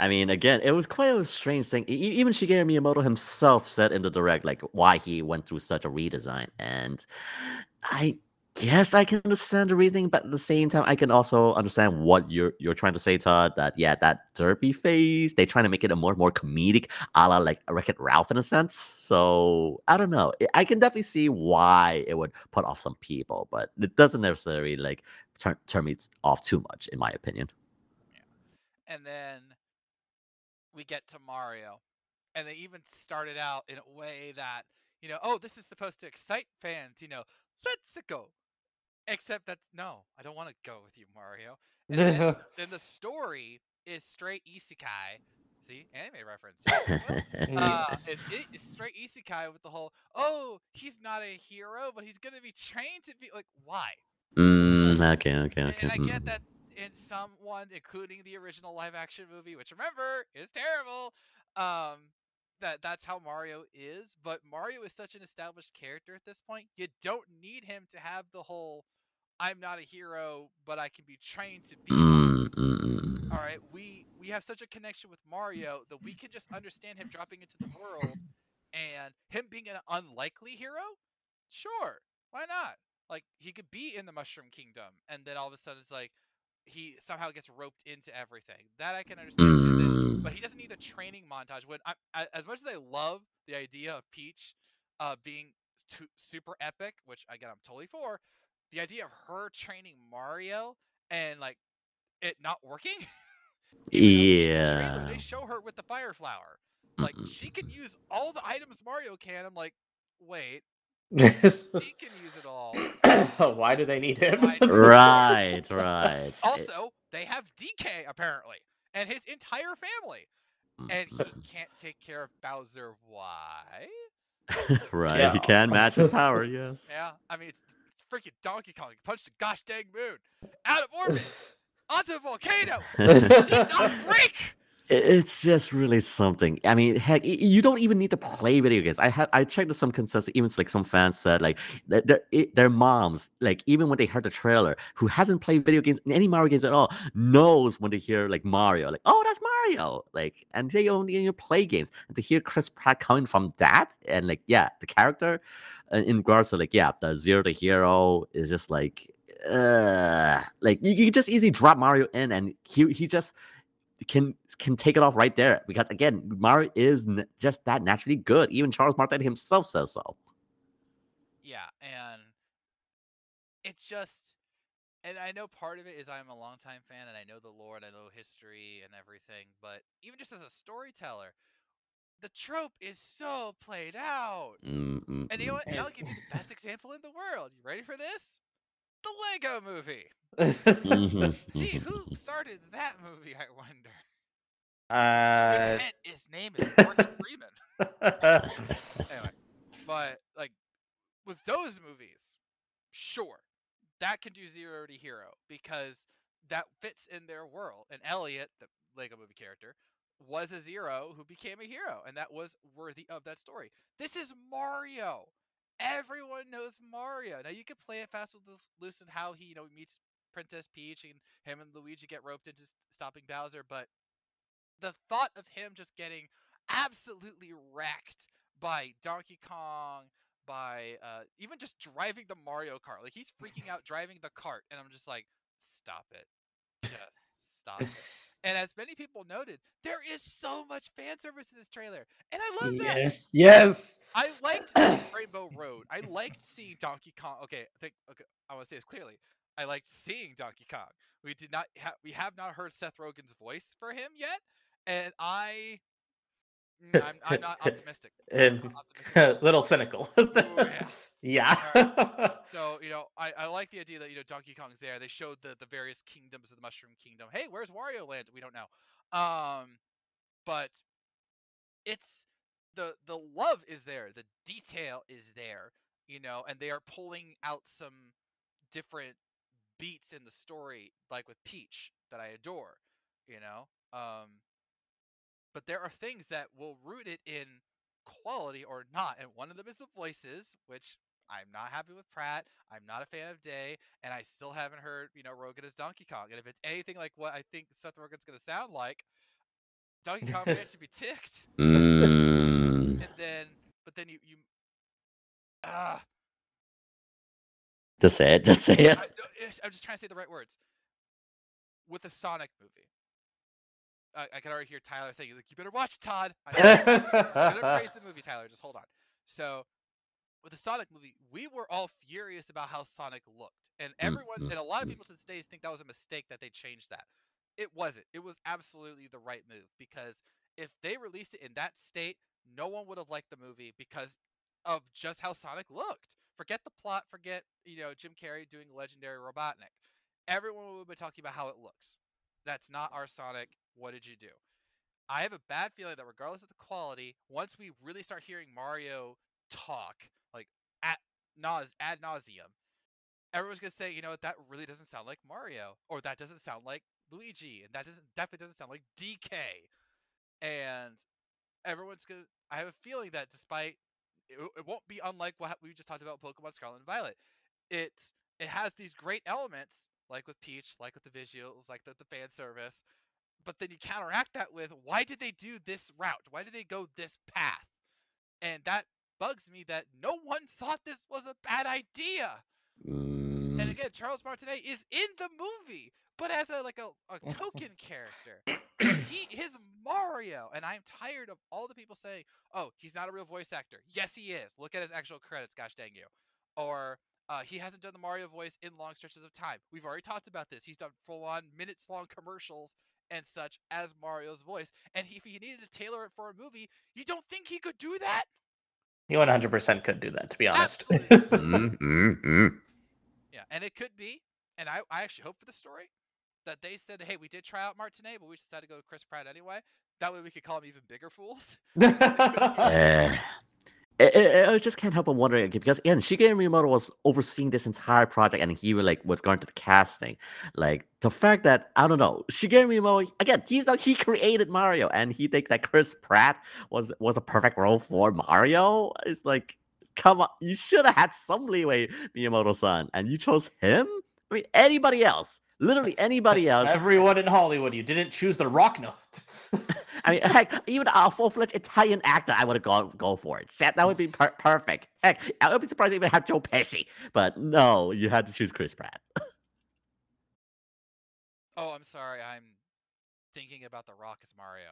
S2: I mean, again, it was quite a strange thing. Even Shigeru Miyamoto himself said in the direct, like, why he went through such a redesign. And I guess I can understand the reasoning, but at the same time, I can also understand what you're you're trying to say, Todd. That yeah, that derpy face—they're trying to make it a more more comedic, a la like Wreck It Ralph in a sense. So I don't know. I- can definitely see why it would put off some people, but it doesn't necessarily like turn turn me off too much, in my opinion.
S1: And then we get to Mario. And they even started out in a way that, you know, oh, this is supposed to excite fans, you know, let's go. Except that's no, I don't want to go with you, Mario. And then, then the story is straight isekai. See, anime reference. uh, it's, it- it's straight isekai with the whole, oh, he's not a hero, but he's gonna be trained to be like, why?
S2: Mm, okay, okay, okay.
S1: And I
S2: mm.
S1: get that in some ones, including the original live action movie, which remember is terrible. Um, that that's how Mario is. But Mario is such an established character at this point. You don't need him to have the whole "I'm not a hero, but I can be trained to be." one."
S2: Mm, mm, mm,
S1: All right, we we have such a connection with Mario that we can just understand him dropping into the world and him being an unlikely hero. Sure, why not? Like he could be in the Mushroom Kingdom, and then all of a sudden it's like he somehow gets roped into everything. That I can understand.
S2: mm.
S1: but he doesn't need a training montage. When I, as much as I love the idea of Peach uh, being tu- super epic, which again I'm totally for, the idea of her training Mario and like it not working Even though the trailer,
S2: Yeah.
S1: they show her with the fire flower. Like
S2: Mm-mm.
S1: she can use all the items Mario can. I'm like, wait. He can use it all.
S3: Why do they need him?
S2: Right, right.
S1: Also, they have DK apparently, and his entire family, and he
S2: mm,
S1: can't take care of Bowser. Why?
S2: right.
S3: Yeah.
S2: He can match his power, yes.
S1: Yeah, I mean it's, it's freaking Donkey Kong. He punched the gosh dang moon out of orbit onto a volcano. Did not break.
S2: It- It's just really something. I mean, heck, you don't even need to play video games. I had I checked some consensus. Even like some fans said, like their their moms, like even when they heard the trailer, who hasn't played video games, any Mario games at all, knows when they hear like Mario, like oh that's Mario, like and they only you play games. And to hear Chris Pratt coming from that, and like yeah, the character, uh, in regards to like yeah, the zero to hero is just like. Uh, like you, you just easily drop Mario in, and he he just can can take it off right there because again Mario is n- just that naturally good. Even Charles Martin himself says so.
S1: Yeah, and it's just, and I know part of it is I'm a longtime fan and I know the lore and I know history and everything, but even just as a storyteller, the trope is so played out.
S2: Mm, mm,
S1: And you know
S2: mm.
S1: what? I'll give you the best example in the world. You ready for this? The Lego movie.
S2: Mhm,
S1: Gee,
S2: mhm,
S1: who
S2: mhm.
S1: started that movie, I wonder?
S3: uh,
S1: His, head- his name is Morgan Freeman. anyway, but like with those movies, sure, that can do zero to hero because that fits in their world. And Elliot, the Lego movie character, was a zero who became a hero, and that was worthy of that story. This is Mario. Everyone knows Mario. Now you can play it fast with loose and how he, you know, meets Princess Peach and him and Luigi get roped into stopping Bowser, but the thought of him just getting absolutely wrecked by Donkey Kong, by uh, even just driving the Mario Kart. Like he's freaking out driving the cart, and I'm just like, stop it, just stop it. And as many people noted, there is so much fan service in this trailer, and I love that.
S3: yes, yes.
S1: I liked Rainbow Road. I liked seeing Donkey Kong. Okay, I think okay, I want to say this clearly. I liked seeing Donkey Kong. We did not have we have not heard Seth Rogen's voice for him yet, and I I'm, I'm not optimistic. I'm not optimistic.
S3: a little cynical.
S1: yeah.
S3: yeah.
S1: So you know, I, I like the idea that you know Donkey Kong's there. They showed the the various kingdoms of the Mushroom Kingdom. Hey, where's Wario Land? We don't know. Um, but it's the the love is there. The detail is there. You know, and they are pulling out some different beats in the story, like with Peach, that I adore. You know, um, but there are things that will root it in quality or not, and one of them is the voices, which I'm not happy with Pratt. I'm not a fan of Day, and I still haven't heard you know Rogen as Donkey Kong. And if it's anything like what I think Seth Rogen's going to sound like, Donkey Kong man should be ticked.
S2: Mm.
S1: And then, but then you you. Ah,
S2: Just say it. Just say it.
S1: I, I'm just trying to say the right words. With the Sonic movie, I, I can already hear Tyler saying, "Like you better watch Todd." I gonna praise the movie, Tyler. Just hold on. So, with the Sonic movie, we were all furious about how Sonic looked, and everyone,
S2: mm,
S1: and a lot of
S2: mm.
S1: people to this day think that was a mistake that they changed that. It wasn't. It was absolutely the right move because if they released it in that state, no one would have liked the movie because of just how Sonic looked. Forget the plot. Forget you know Jim Carrey doing legendary Robotnik. Everyone would be talking about how it looks. That's not our Sonic. What did you do? I have a bad feeling that regardless of the quality, once we really start hearing Mario talk like at nause ad nauseum, everyone's gonna say, you know, what, that really doesn't sound like Mario, or that doesn't sound like Luigi, and that doesn't definitely doesn't sound like DK. And everyone's gonna. I have a feeling that despite it, it won't be unlike what we just talked about Pokemon Scarlet and Violet. It it has these great elements, like with Peach, like with the visuals, like the, the fan service, but then you counteract that with why did they do this route? Why did they go this path? And that bugs me that no one thought this was a bad idea. And
S2: Mm.
S1: again, Charles Martinet is in the movie, but as a like a, a token character. He his Mario, and I'm tired of all the people saying, "Oh, he's not a real voice actor." Yes, he is. Look at his actual credits. Gosh dang you. Or uh, he hasn't done the Mario voice in long stretches of time. We've already talked about this. He's done full-on minutes-long commercials and such as Mario's voice. And if he needed to tailor it for a movie, you don't think he could do that?
S3: He 100% could do that, to be honest.
S1: Absolutely.
S2: Mm, mm, mm.
S1: Yeah, and it could be, and I, I actually hope for the story that they said, hey, we did try out Martinet, but we decided to go with Chris Pratt anyway. That way we could call him even bigger fools.
S2: Eh. I, I- I just can't help but wondering again, because again, Shigeru Miyamoto was overseeing this entire project, and he was like with regard to the casting, like the fact that I don't know, Shigeru Miyamoto again, he's like he created Mario, and he thinks that Chris Pratt was was a perfect role for Mario. It's like, come on, you should have had some leeway, Miyamoto-san, and you chose him. I mean, anybody else, literally anybody else.
S3: Everyone in Hollywood, you didn't choose the rock note.
S2: I mean, heck, even a full-fledged Italian actor, I would have gone go for it. That, that would be per- perfect. Heck, I would be surprised to even have Joe Pesci, but no, you had to choose Chris Pratt.
S1: oh, I'm sorry, I'm thinking about The Rock as Mario.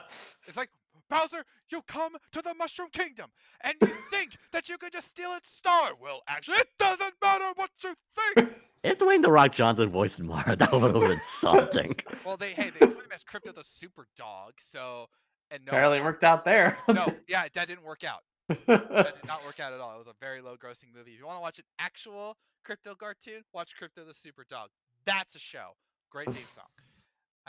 S1: It's like, Bowser, you come to the Mushroom Kingdom, and you think that you could just steal its star. Well, actually, it doesn't matter what you think.
S2: If Dwayne the Rock Johnson voiced Mario, that would have been something.
S1: Well, they hey, they put him as Krypto the Super Dog, so and no,
S3: Apparently it worked out there.
S1: no, yeah, that didn't work out. That did not work out at all. It was a very low grossing movie. If you want to watch an actual Krypto cartoon, watch Krypto the Super Dog. That's a show. Great theme song.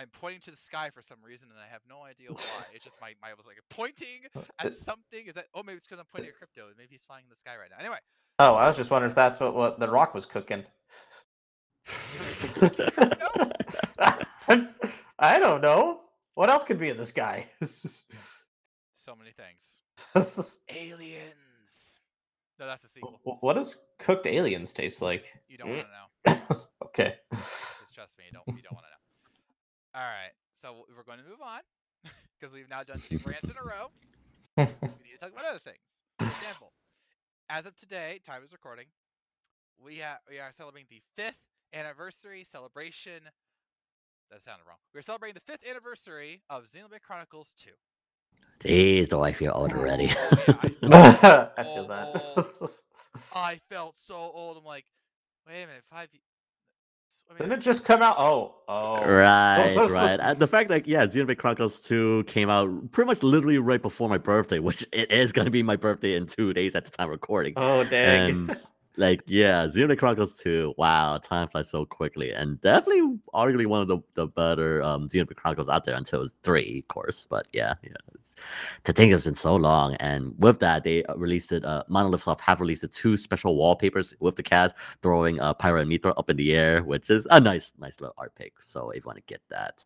S1: I'm pointing to the sky for some reason, and I have no idea why. It's just my, my I was like pointing at something. Is that? Oh, maybe it's because I'm pointing at Krypto. Maybe he's flying in the sky right now. Anyway,
S3: oh, I was just wondering if that's what, what the rock was cooking. I don't know. What else could be in the sky?
S1: so many things. Aliens. No, that's a sequel.
S3: what does cooked aliens taste like?
S1: You don't eh. want to know.
S3: okay.
S1: Just trust me. You don't. You don't want to. All right. So we're going to move on because we've now done two rants in a row. we need to talk about other things. For example, as of today, time is recording. We have we are celebrating the fifth anniversary celebration. That sounded wrong. We're celebrating the fifth anniversary of Xenoblade Chronicles 2.
S2: Jeez, do I feel old already?
S1: Oh, yeah, I,
S3: I feel
S1: Oh,
S3: that.
S1: I felt so old. I'm like, wait a minute, five. Y- s- I mean,
S3: Didn't it just come out? Oh, oh.
S2: Right, right. And the fact that yeah, Xenoblade Chronicles 2 came out pretty much literally right before my birthday, which it is gonna be my birthday in two days at the time of recording.
S3: Oh, dang.
S2: And like yeah, Xenoblade Chronicles 2, wow, time flies so quickly. And definitely arguably one of the, the better um Xenoblade Chronicles out there until three, of course. But yeah, yeah. To think it's been so long. And with that, they uh, released it, uh Monolith Soft have released the two special wallpapers with the cast throwing uh Pyra and Mythra up in the air, which is a nice, nice little art pick. So if you want to get that.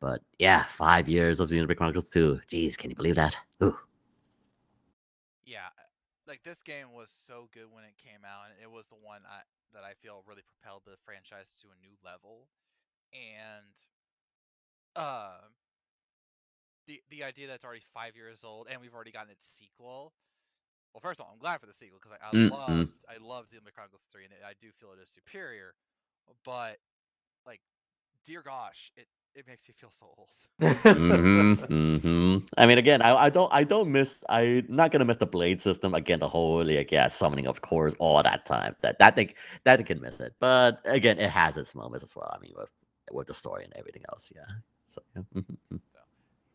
S2: But yeah, five years of Xenoblade Chronicles 2. Jeez, can you believe that? Ooh.
S1: Like this game was so good when it came out, and it was the one I, that I feel really propelled the franchise to a new level. And uh, the the idea that it's already five years old and we've already gotten its sequel. Well, first of all, I'm glad for the sequel because I, I
S2: Mm,
S1: love. I love Xenoblade Chronicles three, and it, I do feel it is superior. But like, dear gosh, it it makes you feel so old.
S2: hmm hmm I mean, again, I, I don't I don't miss I'm not gonna miss the blade system again. The whole like yeah, summoning of course all that time. That that thing that can miss it. But again, it has its moments as well. I mean, with with the story and everything else. Yeah. So yeah. mhm, mhm.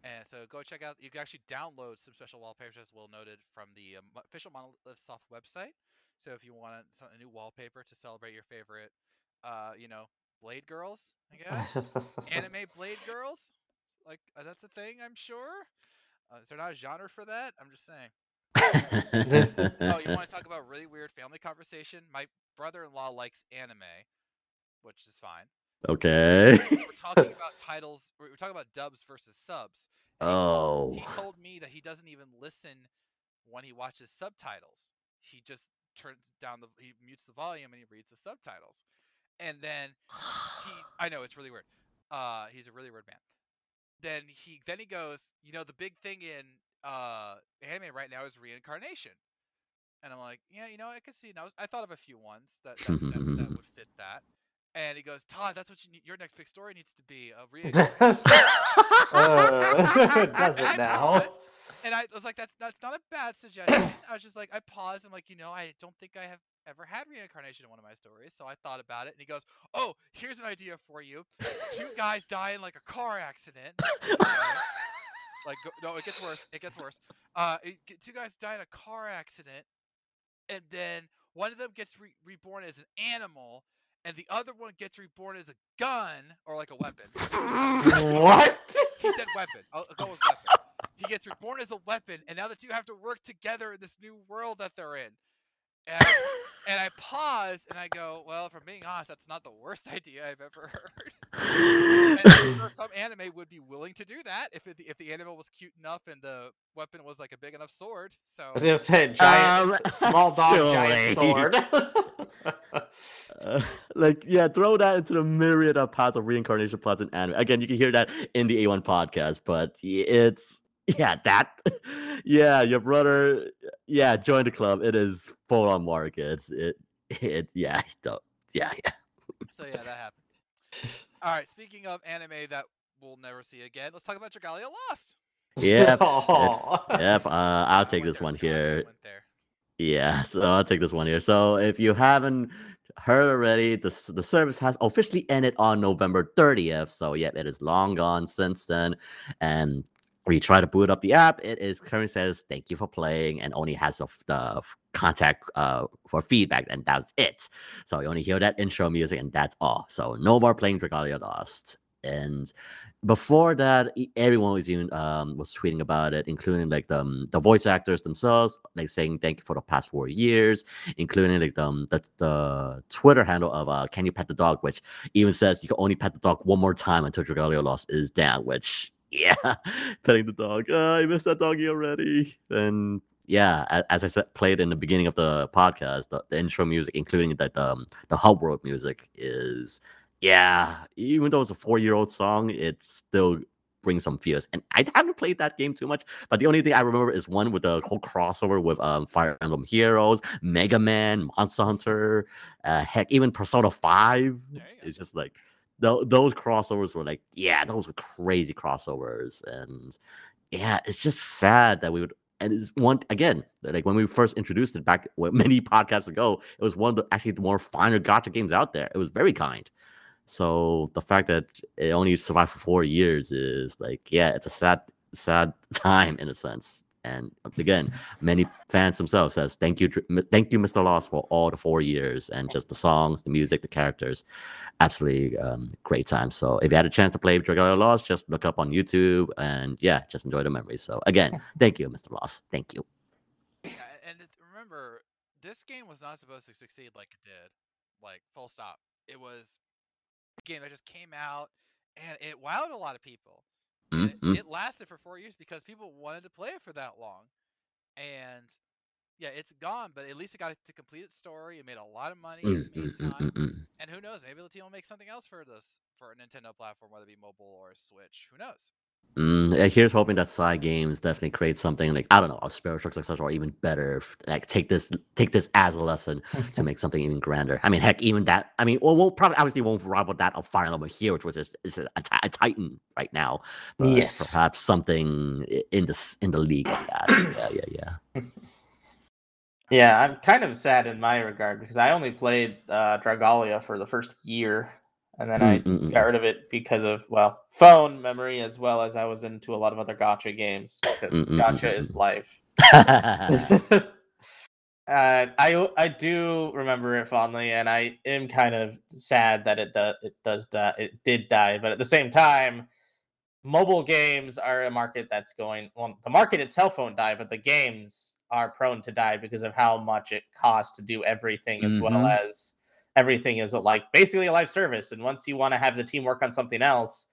S1: And so go check out. You can actually download some special wallpapers, as Will noted, from the um, official Monolith Soft website. So if you want a, a new wallpaper to celebrate your favorite, uh, you know, Blade Girls, I guess, anime Blade Girls, like uh, that's a thing, I'm sure. Uh, is there not a genre for that? I'm just saying. Oh, you want to talk about really weird family conversation? My brother-in-law likes anime, which is fine.
S2: okay.
S1: We're talking about titles. We're talking about dubs versus subs. and
S2: Oh.
S1: He told me that he doesn't even listen when he watches subtitles. He just turns down the he mutes the volume and he reads the subtitles. And then he's I know it's really weird. Uh he's a really weird man. Then he then he goes, you know, the big thing in uh anime right now is reincarnation. And I'm like, yeah, you know, I could see now. I thought of a few ones that that, that, that would fit that. And he goes, Todd, that's what you need. Your next big story needs to be a reincarnation.
S3: Uh, does it now?
S1: paused, and I was like, that's that's not a bad suggestion. I was just like, I paused. I'm like, you know, I don't think I have ever had reincarnation in one of my stories, so I thought about it. And he goes, oh, here's an idea for you. Two guys die in like a car accident. Like, no, it gets worse. It gets worse. Uh, it, two guys die in a car accident, and then one of them gets re- reborn as an animal, and the other one gets reborn as a gun or like a weapon.
S3: what?
S1: He said weapon. I'll, I'll go with weapon. He gets reborn as a weapon, and now the two have to work together in this new world that they're in. And, and I pause and I go, well, if I'm being honest, that's not the worst idea I've ever heard. And sure some anime would be willing to do that if it, if the animal was cute enough and the weapon was like a big enough sword. So
S3: I was gonna say giant,
S2: Um,
S3: small dog, giant sword.
S2: Uh, like yeah, throw that into the myriad of paths of reincarnation plots in anime. Again, you can hear that in the A1 podcast, but it's yeah, that yeah, your brother yeah, join the club. It is full on market. It it yeah, don't yeah, yeah.
S1: so yeah, that happened. All right, speaking of anime that we'll never see again, let's talk about Dragalia Lost.
S2: Yep.
S3: Aw.
S2: Yep, uh, I'll take this
S1: there,
S2: one here.
S1: there.
S2: Yeah, so I'll take this one here. So if you haven't heard already, the the service has officially ended on November 30th. So yeah, it is long gone since then. And when you try to boot up the app, it is currently says thank you for playing and only has the, the contact uh for feedback and that's it. So you only hear that intro music and that's all. So no more playing Dragalia Lost. And before that, everyone was even um, was tweeting about it, including like the um, the voice actors themselves, like saying thank you for the past four years, including like the um, the, the Twitter handle of uh, Can you pet the dog, which even says you can only pet the dog one more time until Dragalia Lost is down. Which yeah, petting the dog, uh, I missed that doggy already. And yeah, as I said, played in the beginning of the podcast, the, the intro music, including that um, the hub world music, is yeah, even though it's a four year old song, it still brings some fears. And I haven't played that game too much, but the only thing I remember is one with the whole crossover with um, Fire Emblem Heroes, Mega Man, Monster Hunter, uh, heck, even Persona 5.
S1: There.
S2: It's just like tho- those crossovers were like, yeah, those were crazy crossovers. And yeah, it's just sad that we would. And it's one again, like when we first introduced it back many podcasts ago, it was one of the actually the more finer gacha games out there. It was very kind. So the fact that it only survived for four years is like, yeah, it's a sad, sad time in a sense. And again, many fans themselves says, "Thank you, thank you, Mr. Lost, for all the four years and just the songs, the music, the characters. Absolutely um, great time." So if you had a chance to play Dragalia Lost, just look up on YouTube and yeah, just enjoy the memories. So again, thank you, Mr. Lost. Thank you.
S1: Yeah, and remember, this game was not supposed to succeed like it did. Like, full stop. It was a game that just came out and it wowed a lot of people. And it,
S2: Mm,
S1: it lasted for four years because people wanted to play it for that long. And yeah, it's gone, but at least it got to complete its story. It made a lot of money in the meantime. And who knows? Maybe the team will make something else for this for a Nintendo platform, whether it be mobile or Switch. Who knows?
S2: Mm, here's hoping that Cygames definitely create something like I don't know, a spiritual successor or even better. Like take this, take this as a lesson to make something even grander. I mean, heck, even that. I mean, well, won't probably obviously won't rival that of Fire Emblem here, which is is a, a titan right now. But
S3: Yes.
S2: perhaps something in the in the league of that. yeah, yeah, yeah.
S3: Yeah, I'm kind of sad in my regard because I only played uh, Dragalia for the first year, and then I got rid of it because of well, phone memory as well as I was into a lot of other gacha games because
S2: gacha
S3: is life. uh, I I do remember it fondly, and I am kind of sad that it does it does die, it did die, but at the same time, mobile games are a market that's going. Well, the market itself won't die, but the games are prone to die because of how much it costs to do everything, as well
S2: Mhm.
S3: as everything is like basically a live service. And once you want to have the team work on something else,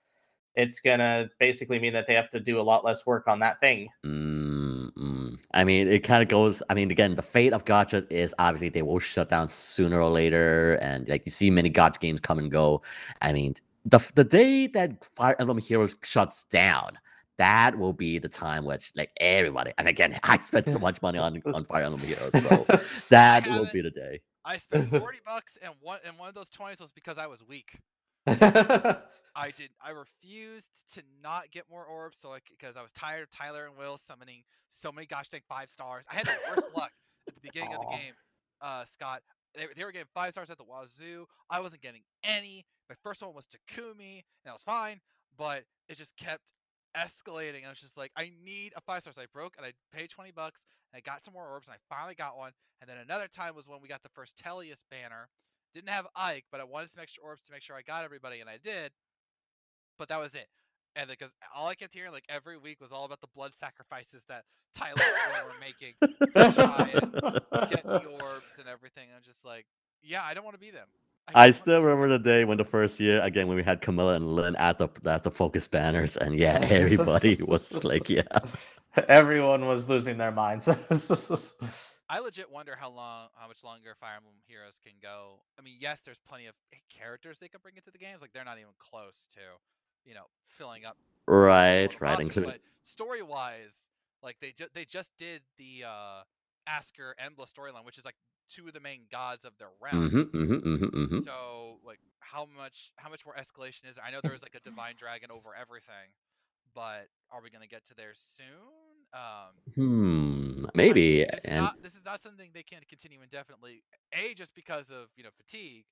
S3: it's gonna basically mean that they have to do a lot less work on that thing.
S2: Mm, mm. I mean, it kind of goes. I mean, again, the fate of gachas is obviously they will shut down sooner or later, and like you see many gacha games come and go. I mean, the the day that Fire Emblem Heroes shuts down, that will be the time which like everybody. And again, I spent so much money on on Fire Emblem Heroes, so that will
S1: haven't-
S2: be the day.
S1: I spent forty bucks, and one and one of those twenties was because I was weak. I did. I refused to not get more orbs, so like because I was tired of Tyler and Will summoning so many gosh dang five stars. I had the worst luck at the beginning of the game. Uh, Scott, they, they were getting five stars at the wazoo. I wasn't getting any. My first one was Takumi, and that was fine, but it just kept escalating. I was just like, I need a five star. So I broke, and I paid twenty bucks, and I got some more orbs, and I finally got one. And then another time was when we got the first Tellius banner. Didn't have Ike, but I wanted some extra orbs to make sure I got everybody, and I did but that was it. And because all I kept hearing like every week was all about the blood sacrifices that Tyler were making to try and get the orbs and everything. I'm just like, yeah, I don't want to be them.
S2: I
S1: don't
S2: still remember the day when the first year again when we had Camilla and Lynn as the as the focus banners, and yeah, everybody was like, yeah.
S3: Everyone was losing their minds.
S1: I legit wonder how long, how much longer Fire Emblem Heroes can go. I mean, yes, there's plenty of characters they could bring into the games. Like they're not even close to, you know, filling up
S2: Right,
S1: all
S2: right,
S1: roster,
S2: include
S1: But story wise, like they ju- they just did the uh Askr Embla storyline, which is like two of the main gods of their realm.
S2: Mm-hmm, mm-hmm, mm-hmm, mm-hmm.
S1: So like how much how much more escalation is there? I know there was like a divine dragon over everything, but are we gonna get to there soon? Um
S2: Hmm, maybe,
S1: this is
S2: and
S1: not this is not something they can continue indefinitely. A just because of you know fatigue,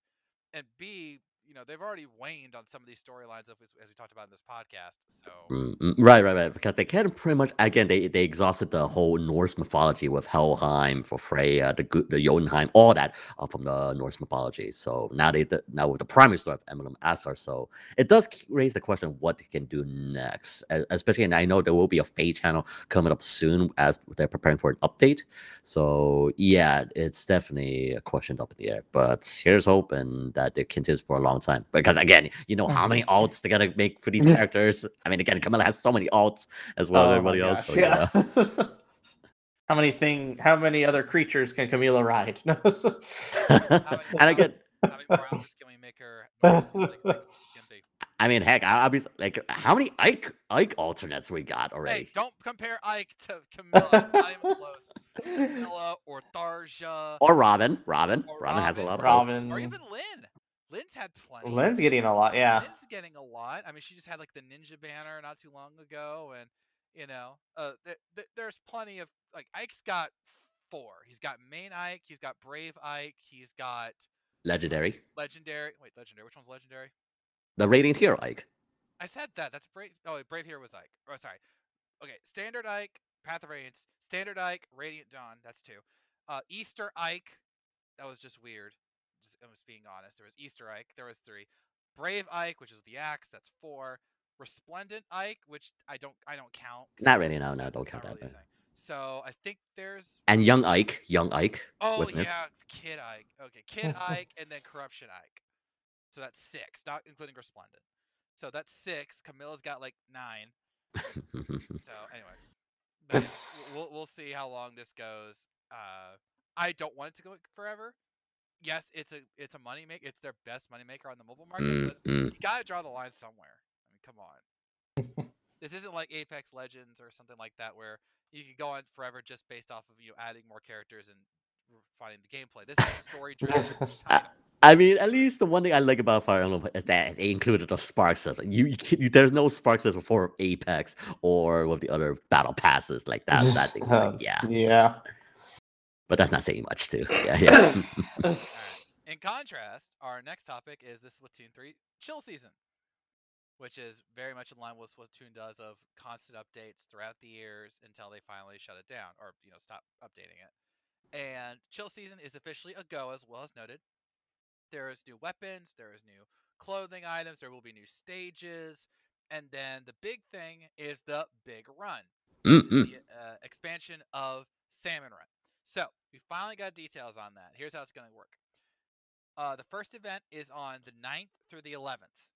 S1: and B you know they've already waned on some of these storylines as, we talked about in this podcast. So
S2: Mm, mm, right, right, right. Because they can pretty much again they they exhausted the whole Norse mythology with Helheim for Freya, the the Jotunheim, all that uh, from the Norse mythology. So now they the, now with the primary story of Emblem Asgard, so it does raise the question of what they can do next. Especially, and I know there will be a Feh Channel coming up soon as they're preparing for an update. So yeah, it's definitely a question up in the air. But here's hoping that it continues for a long time. Because again, you know how mm-hmm. many alts they gotta make for these characters. I mean, again, Camilla has so many alts as well as
S3: Oh my
S2: everybody else. So yeah.
S3: how many thing? How many other creatures can Camilla ride?
S2: and again,
S1: how many more outlets can we make her? like, like?
S2: I mean, heck, I- I'll be like, how many Ike Ike alternates we got
S1: Hey,
S2: already?
S1: don't compare Ike to Camilla. It's not even close. Camilla or Tharja
S2: Or Robin. Robin.
S1: Or
S2: Robin has a lot of alts.
S3: Robin.
S1: or even Lynn. Lynn's had plenty.
S3: Lynn's getting a lot. Yeah.
S1: Lynn's getting a lot. I mean, she just had like the ninja banner not too long ago, and you know, uh, th- th- there's plenty of like Ike's got four. He's got main Ike. He's got brave Ike. He's got
S2: Legendary.
S1: legendary. Wait, legendary. Which one's legendary?
S2: The Radiant Hero Ike.
S1: I said that. That's brave. Oh, wait, brave hero was Ike. Oh, sorry. Okay, standard Ike, Path of Radiance, standard Ike, Radiant Dawn. That's two. Uh, Easter Ike. That was just weird. Just I was being honest. There was Easter Ike. There was three. Brave Ike, which is the axe. That's four. Resplendent Ike, which I don't I don't count.
S2: Not really, no, no, don't count that,
S1: really a So I think there's
S2: And Young Ike. Young Ike.
S1: oh
S2: Witness.
S1: yeah, Kid Ike. Okay, Kid Ike, and then Corruption Ike. So that's six, not including Resplendent. So that's six. Camilla's got like nine. So anyway, but we'll we'll see how long this goes. Uh, I don't want it to go forever. Yes, it's a it's a money make. It's their best money maker on the mobile market,
S2: Mm,
S1: but
S2: mm.
S1: you gotta draw the line somewhere. I mean, come on. this isn't like Apex Legends or something like that where you can go on forever just based off of you adding more characters and refining the gameplay. This is story driven.
S2: I mean, at least the one thing I like about Fire Emblem is that they included a spark system. You, you, you there's no spark system for Apex or with the other battle passes like that. That thing, like, yeah,
S3: Yeah.
S2: But that's not saying much too. Yeah, yeah.
S1: In contrast, our next topic is the Splatoon 3 chill season, which is very much in line with what Splatoon does of constant updates throughout the years until they finally shut it down or you know stop updating it. And chill season is officially a go, as well as noted. There is new weapons, there is new clothing items, there will be new stages, and then the big thing is the big run
S2: Mm,
S1: is
S2: mm.
S1: the uh, expansion of Salmon Run. So we finally got details on that. Here's how it's going to work. Uh, the first event is on the 9th through the 11th,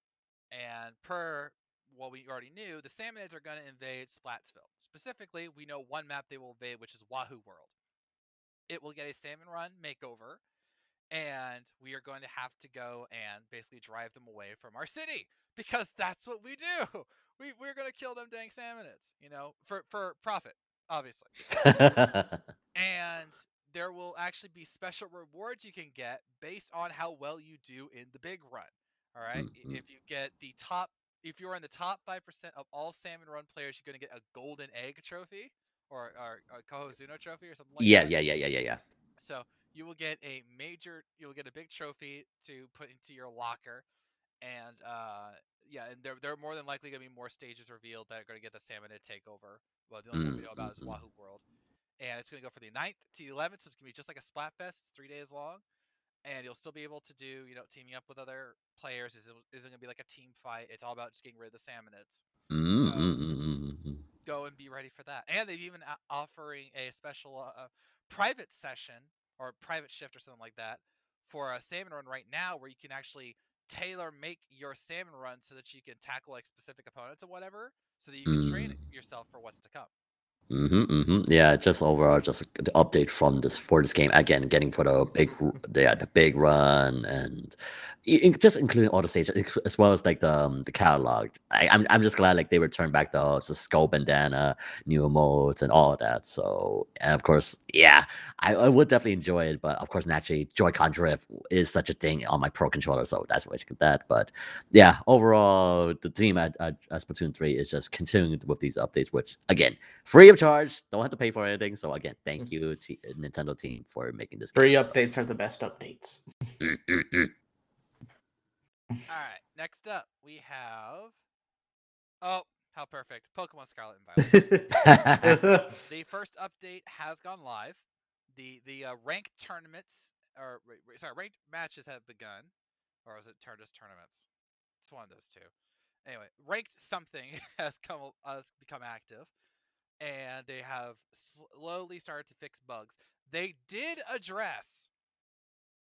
S1: and per what we already knew, the Salmonids are going to invade Splatsville. Specifically, we know one map they will invade, which is Wahoo World. It will get a Salmon Run makeover, and we are going to have to go and basically drive them away from our city because that's what we do. We we're gonna kill them dang salmonids, you know, for for profit, obviously. And there will actually be special rewards you can get based on how well you do in the big run. All right?
S2: Mhm.
S1: If you get the top, if you're in the top five percent of all Salmon Run players, you're gonna get a golden egg trophy or or a Cohozuna trophy or something like
S2: yeah,
S1: that.
S2: yeah, yeah, yeah, yeah, yeah.
S1: So you will get a major, you will get a big trophy to put into your locker, and uh, yeah, and there there are more than likely gonna be more stages revealed that are gonna get the salmon to take over. Well, the only one we know about is
S2: Mm, mm, mm.
S1: Wahoo World, and it's gonna go for the 9th to the 11th, so it's gonna be just like a Splatfest. It's three days long, and you'll still be able to do, you know, teaming up with other players. Is isn't gonna be like a team fight. It's all about just getting rid of the salmonids
S2: Mm,
S1: So-
S2: mm, mm,
S1: go and be ready for that. And they've even a- offering a special uh, private session or private shift or something like that for a salmon run right now, where you can actually tailor make your salmon run so that you can tackle like specific opponents or whatever, so that you can train
S2: Mm.
S1: yourself for what's to come.
S2: Mm-hmm, mm-hmm. Yeah, just overall, just the update from this for this game again, getting for the big, yeah, the big run, and in- just including all the stages as well as like the um, the catalog. I, I'm I'm just glad like they returned back the, the skull bandana, new modes, and all that. So and of course, yeah, I, I would definitely enjoy it, but of course, naturally, Joy-Con drift is such a thing on my Pro controller, so that's why I get that. But yeah, overall, the team at, at, at Splatoon 3 is just continuing with these updates, which again, free of charge, don't have to pay for anything. So again, thank you, t- Nintendo team, for making this
S3: Free
S2: game. So-
S3: updates are the best updates.
S2: Mm, mm, mm.
S1: All right, next up we have. Oh, how perfect! Pokemon Scarlet and Violet. the first update has gone live. The the uh, ranked tournaments or wait, wait, sorry, ranked matches have begun, or is it turn just tournaments? It's one of those two. Anyway, ranked something has come has become active, and they have slowly started to fix bugs. They did address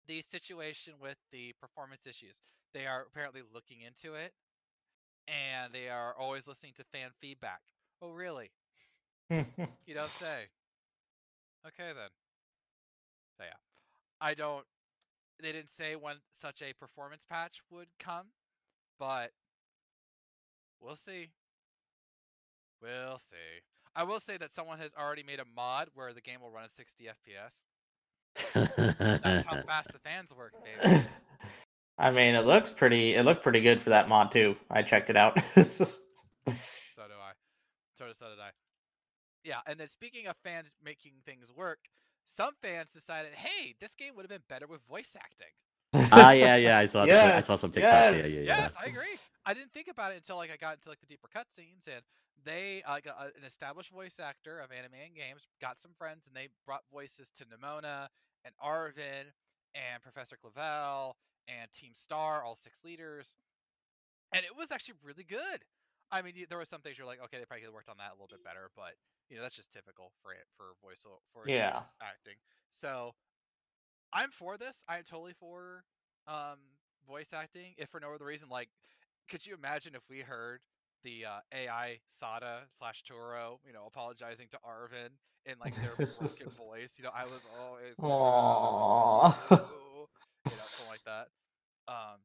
S1: the situation with the performance issues. They are apparently looking into it, and they are always listening to fan feedback. Oh, really? You don't say. Okay then. So yeah, I don't. They didn't say when such a performance patch would come, but we'll see. We'll see. I will say that someone has already made a mod where the game will run at 60 FPS. That's how fast the fans work, baby.
S3: I mean, it looks pretty. It looked pretty good for that mod too. I checked it out.
S1: So do I. So, so did I. Yeah, and then speaking of fans making things work, some fans decided, hey, this game would have been better with voice acting.
S2: ah, yeah, yeah, I saw. the- I saw some TikToks.
S3: yes,
S2: Yeah, yeah, yeah.
S1: Yes, I agree. I didn't think about it until like I got into like the deeper cutscenes, and they uh, an established voice actor of anime and games, got some friends, and they brought voices to Nemona and Arven and Professor Clavel and Team Star, all six leaders, and it was actually really good. I mean, there were some things you're like, okay, they probably could have worked on that a little bit better, but you know that's just typical for it for voice for
S3: Yeah.
S1: acting. So I'm for this. I'm totally for um voice acting. If for no other reason, like, could you imagine if we heard the uh, AI Sada slash Turo, you know, apologizing to Arven in like their broken voice? You know, I was always
S3: Aww.
S1: you know, something like that. Um,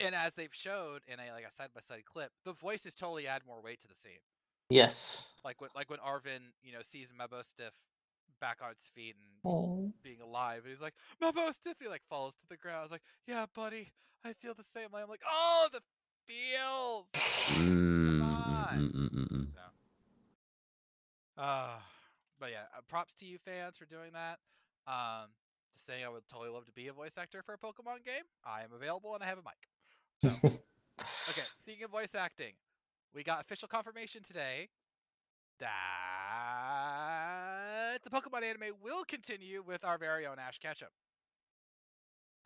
S1: and as they've showed in a like a side by side clip, the voices totally add more weight to the scene.
S3: yes.
S1: Like when like when Arven, you know, sees Mabosstiff back on its feet and
S3: Oh.
S1: being alive, and he's like, Mabosstiff, he like falls to the ground. I was like, Yeah, buddy, I feel the same way. I'm like, Oh, the feels.
S2: Mm, mm,
S1: on.
S2: mm, mm.
S1: Uh, but yeah, uh, props to you fans for doing that. Um, just saying, I would totally love to be a voice actor for a Pokemon game. I am available and I have a mic. So, okay, speaking of voice acting, we got official confirmation today that the Pokemon anime will continue with our very own Ash Ketchum.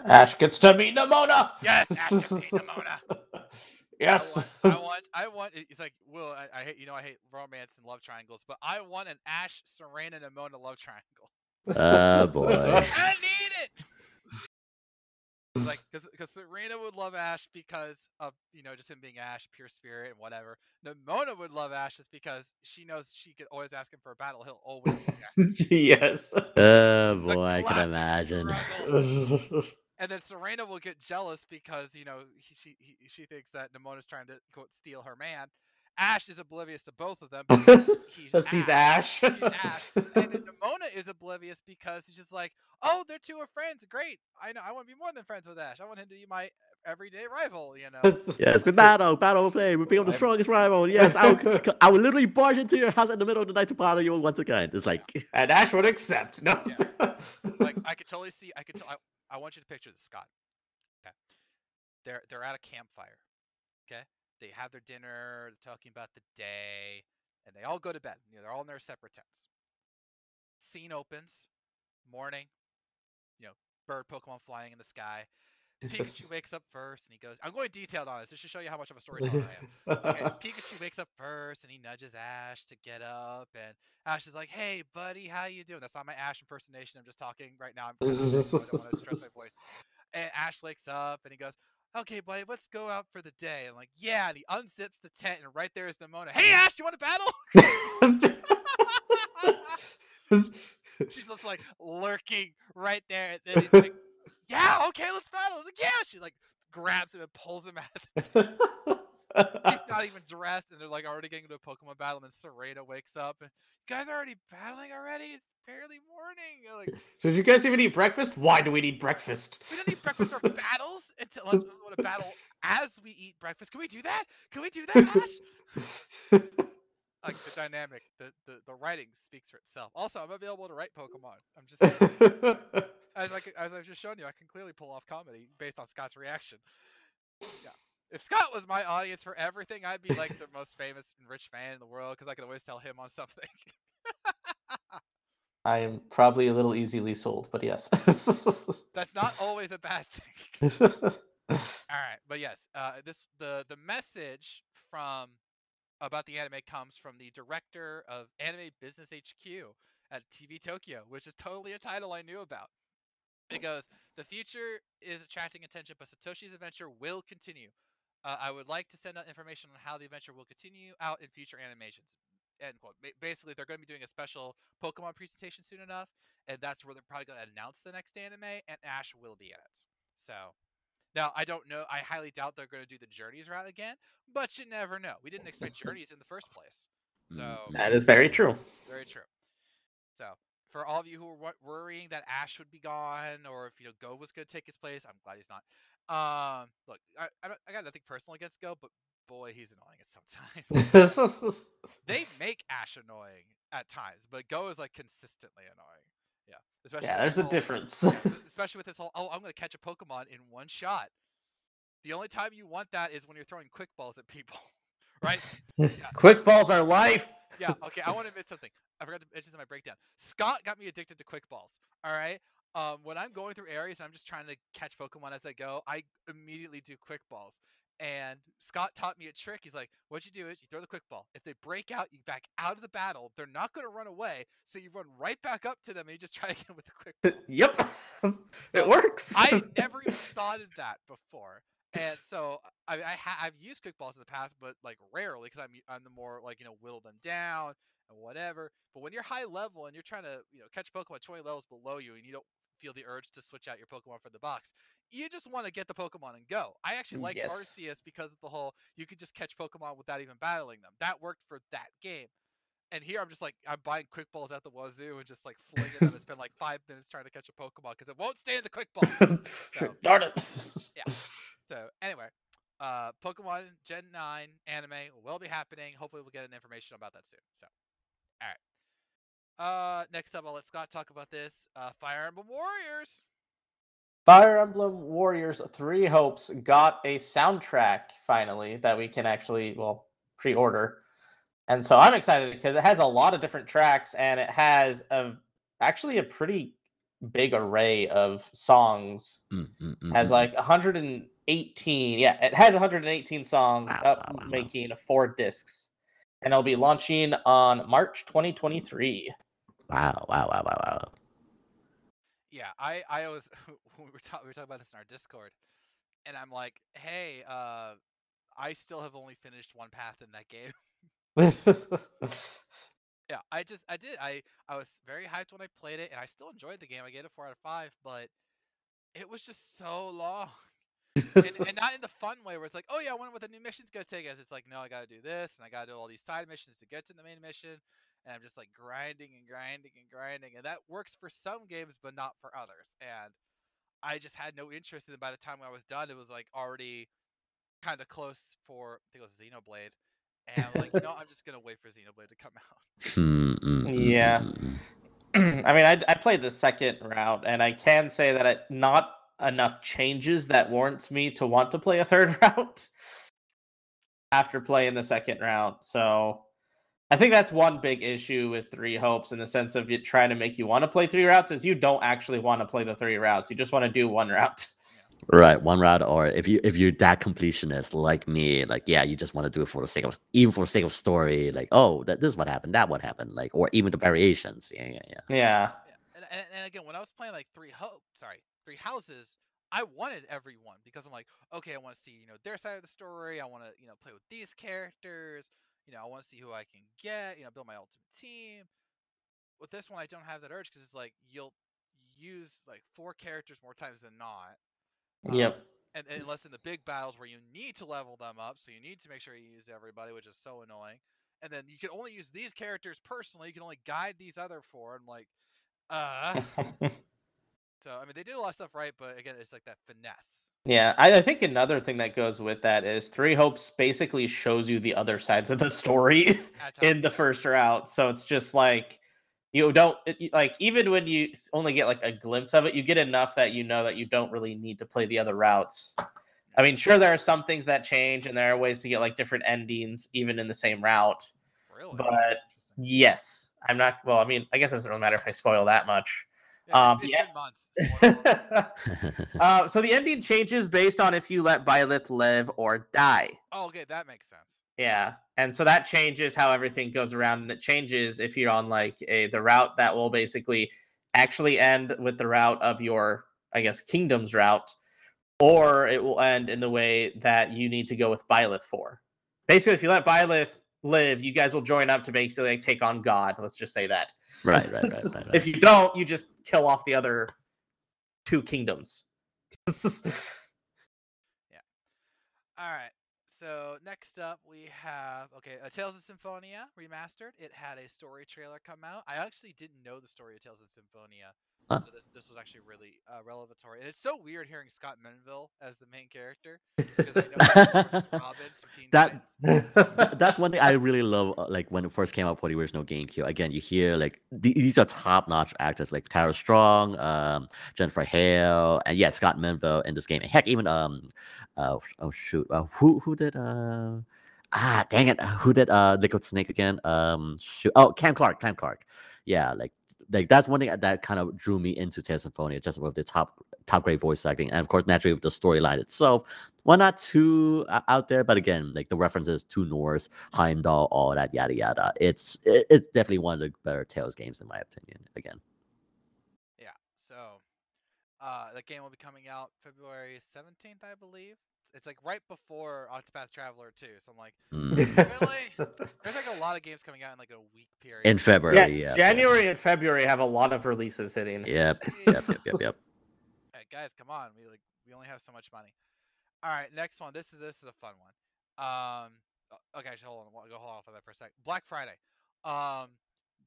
S3: Ash gets to meet Nemona.
S1: Yes, Ash gets to meet Nemona.
S3: yes.
S1: I want, I want, I want. it- It's like, Will, I, I hate, you know, I hate romance and love triangles, but I want an Ash, Serena, and Mona love triangle.
S2: Oh boy.
S1: I need it. Like, because Serena would love Ash because of you know just him being Ash, pure spirit and whatever. Nemona would love Ash just because she knows she could always ask him for a battle. He'll always say yes.
S3: yes.
S2: Oh boy, I can imagine.
S1: Struggle. And then Serena will get jealous because you know he, she he, she thinks that Nemona's trying to quote steal her man. Ash is oblivious to both of them because he's,
S3: Because he's
S1: Ash.
S3: Ash.
S1: He's Ash. And then Nemona is oblivious because he's just like, oh, they're two of friends. Great. I know. I want to be more than friends with Ash. I want him to be my everyday rival. You know.
S2: Yes, we battle, battle, play. We become the strongest rival. Yes, I will, I will literally barge into your house in the middle of the night to battle you once again. It's like,
S3: and Ash would accept. No.
S1: like I could totally see. I could. T- I, I want you to picture this, Scott. Okay. They're they're at a campfire. Okay. They have their dinner. They're talking about the day, and they all go to bed. You know, they're all in their separate tents. Scene opens. Morning. You know, bird Pokemon flying in the sky. Pikachu wakes up first, and he goes. I'm going detailed on this. This should show you how much of a storyteller I am. Okay, Pikachu wakes up first and he nudges Ash to get up, and Ash is like, "Hey, buddy, how you doing?" That's not my Ash impersonation. I'm just talking right now. I'm I don't want to stress my voice. And Ash wakes up and he goes, "Okay, buddy, let's go out for the day." And like, yeah, and he unzips the tent, and right there is Nemona. Hey, Ash, you want to battle? She's just like lurking right there, and then he's like, "Yeah, okay, let's battle." I was like, "Yeah." She like grabs him and pulls him out of the he's not even dressed, and they're like already getting into a Pokemon battle. And then Serena wakes up, and you guys are already battling already. It's barely morning. You're Like
S3: Did you guys even eat breakfast? Why do we need breakfast?
S1: we don't need breakfast or battles until we want to battle as we eat breakfast. Can we do that? Can we do that, Ash? Like the dynamic, the, the the writing speaks for itself. Also, I'm available to be able to write Pokemon. I'm just as like as I've just shown you, I can clearly pull off comedy based on Scott's reaction. Yeah. If Scott was my audience for everything, I'd be like the most famous and rich fan in the world because I could always tell him on something.
S3: I am probably a little easily sold, but yes.
S1: That's not always a bad thing. All right, but yes, uh, this the the message from about the anime comes from the director of Anime Business HQ at TV Tokyo, which is totally a title I knew about. It goes, "The future is attracting attention, but Satoshi's adventure will continue. Uh, I would like to send out information on how the adventure will continue out in future animations." End quote. Basically, they're going to be doing a special Pokemon presentation soon enough, and that's where they're probably going to announce the next anime, and Ash will be in it. So now, I don't know. I highly doubt they're going to do the Journeys route again, but you never know. We didn't expect Journeys in the first place. So,
S2: Mm,
S3: that is very true.
S1: very true. So, for all of you who were worrying that Ash would be gone or if, you know, Go was going to take his place, I'm glad he's not. Um, look, I, I, don't, I got nothing personal against Go, but boy, he's annoying at sometimes. they make Ash annoying at times, but Go is like consistently annoying. Yeah. Especially
S3: yeah, there's a
S1: whole-
S3: difference.
S1: especially with this whole oh i'm going to catch a pokemon in one shot the only time you want that is when you're throwing quick balls at people right?
S3: Quick balls are life.
S1: yeah okay i want to admit something. I forgot to mention in my breakdown. Scott got me addicted to quick balls all right? Um, when i'm going through areas and i'm just trying to catch pokemon as i go i immediately do quick balls. And scott taught me a trick. He's like what you do is you throw the quick ball. If they break out you back out of the battle. They're not going to run away. So you run right back up to them and you just try again with the quick ball.
S3: Yep.
S1: So,
S3: it works.
S1: I never even thought of that before. And so I, I ha- I've used quick balls in the past, but like rarely because I'm I'm the more like you know whittle them down and whatever. But when you're high level and you're trying to you know catch Pokemon 20 levels below you and you don't feel the urge to switch out your Pokemon for the box, you just want to get the Pokemon and go. I actually mm, like
S3: Yes.
S1: Arceus because of the whole you could just catch Pokemon without even battling them. That worked for that game. And here I'm just like I'm buying quick balls at the wazoo and just like flinging them and spend like five minutes trying to catch a Pokemon because it won't stay in the quick ball. So-
S3: Darn it.
S1: So anyway, uh, Pokemon Gen 9 anime will be happening. Hopefully, we'll get an information about that soon. So, all right. Uh, next up, I'll let Scott talk about this. Uh, Fire Emblem Warriors.
S3: Fire Emblem Warriors Three Hopes got a soundtrack finally that we can actually well pre-order, and so I'm excited because it has a lot of different tracks and it has a actually a pretty big array of songs.
S2: Mm, mm, mm,
S3: Has
S2: mm.
S3: like 118, yeah, it has 118 songs,
S2: Wow,
S3: up
S2: wow, wow, wow.
S3: making four discs, and it'll be launching on March 2023.
S2: wow, wow, wow, wow, wow.
S1: Yeah, I I was we were talking we were talking about this in our Discord, and I'm like, hey, uh, I still have only finished one path in that game. yeah, I just I did I I was very hyped when I played it, and I still enjoyed the game. I gave it a four out of five, but it was just so long. And, and not in the fun way where it's like, oh yeah, I wonder what the new mission's gonna take us. It's like, no, I gotta do this, and I gotta do all these side missions to get to the main mission, and I'm just like grinding and grinding and grinding, and that works for some games, but not for others. And I just had no interest in it. By the time I was done, it was like already kind of close for I think it was Xenoblade, and I'm like, you know, I'm just gonna wait for Xenoblade to come out.
S3: Yeah. I mean, I, I played the second route, and I can say that it, not enough changes that warrants me to want to play a third route after playing the second round. So I think that's one big issue with Three Hopes in the sense of it trying to make you want to play three routes is you don't actually want to play the three routes. You just want to do one route.
S2: Right, one route, or if you if you're that completionist like me, like yeah, you just want to do it for the sake of even for the sake of story, like oh, that this is what happened, that what happened, like or even the variations. Yeah, yeah, yeah.
S3: Yeah.
S1: Yeah, and, and, and again, when I was playing like Three hopes, sorry, Three Houses, I wanted everyone because I'm like, okay, I want to see you know their side of the story. I want to you know play with these characters. You know, I want to see who I can get. You know, build my ultimate team. With this one, I don't have that urge because it's like you'll use like four characters more times than not. Um,
S3: Yep.
S1: and, and unless in the big battles where you need to level them up, so you need to make sure you use everybody, which is so annoying. And then you can only use these characters personally. You can only guide these other four. I'm like, uh. so I mean, they did a lot of stuff right, but again, it's like that finesse.
S3: Yeah, I, I think another thing that goes with that is Three Hopes basically shows you the other sides of the story in the first route. So it's just like you don't like even when you only get like a glimpse of it, you get enough that you know that you don't really need to play the other routes. I mean, sure there are some things that change and there are ways to get like different endings even in the same route.
S1: Really?
S3: but- Yes, I'm not well, I mean, I guess it doesn't really matter if I spoil that much.
S1: Yeah,
S3: um,
S1: it's, it's
S3: yeah.
S1: months.
S3: Uh, so the ending changes based on if you let Byleth live or die.
S1: oh, okay, that makes sense.
S3: Yeah, and so that changes how everything goes around, and it changes if you're on like a the route that will basically actually end with the route of your, I guess, kingdom's route, or it will end in the way that you need to go with Byleth for. Basically, if you let Byleth live, you guys will join up to basically like, take on God. Let's just say that.
S2: Right, right, right, right, right.
S3: if you don't, you just kill off the other two kingdoms. Yeah.
S1: All right. So next up we have okay, uh, Tales of Symphonia remastered. It had a story trailer come out. I actually didn't know the story of Tales of Symphonia,
S2: Huh.
S1: so this this was actually really uh, revelatory. And it's so weird hearing Scott Menville as the main character because I know he's the first Robin
S2: That- that's one thing I really love. uh, Like when it first came out for the original GameCube. Again, you hear like th- these are top-notch actors like Tara Strong, um, Jennifer Hale, and yeah, Scott Menville in this game. Heck, even um, uh, oh shoot, uh, who who did uh, ah, dang it, uh, who did uh, Liquid Snake again? Um, shoot, oh, Cam Clark, Cam Clark. Yeah, like like that's one thing that kind of drew me into Symphonia, just with the top top grade voice acting, and of course, naturally with the storyline itself. Well, not too uh, out there, but again, like the references to Norse, Heimdall, all that yada yada. It's it, it's definitely one of the better Tales games in my opinion. Again,
S1: Yeah. So uh, the game will be coming out February 17th, I believe. It's like right before Octopath Traveler 2. So I'm like,
S2: Mm.
S1: really? There's like a lot of games coming out in like a week period.
S2: in February, yeah,
S3: January and February have a lot of releases hitting.
S2: Yep, yep, yep, yep, yep.
S1: Hey, guys, come on. We like we only have so much money. All right, next one. This is this is a fun one. Um, o- okay, hold on. I'll Go hold off on that for a sec. Black Friday. Um,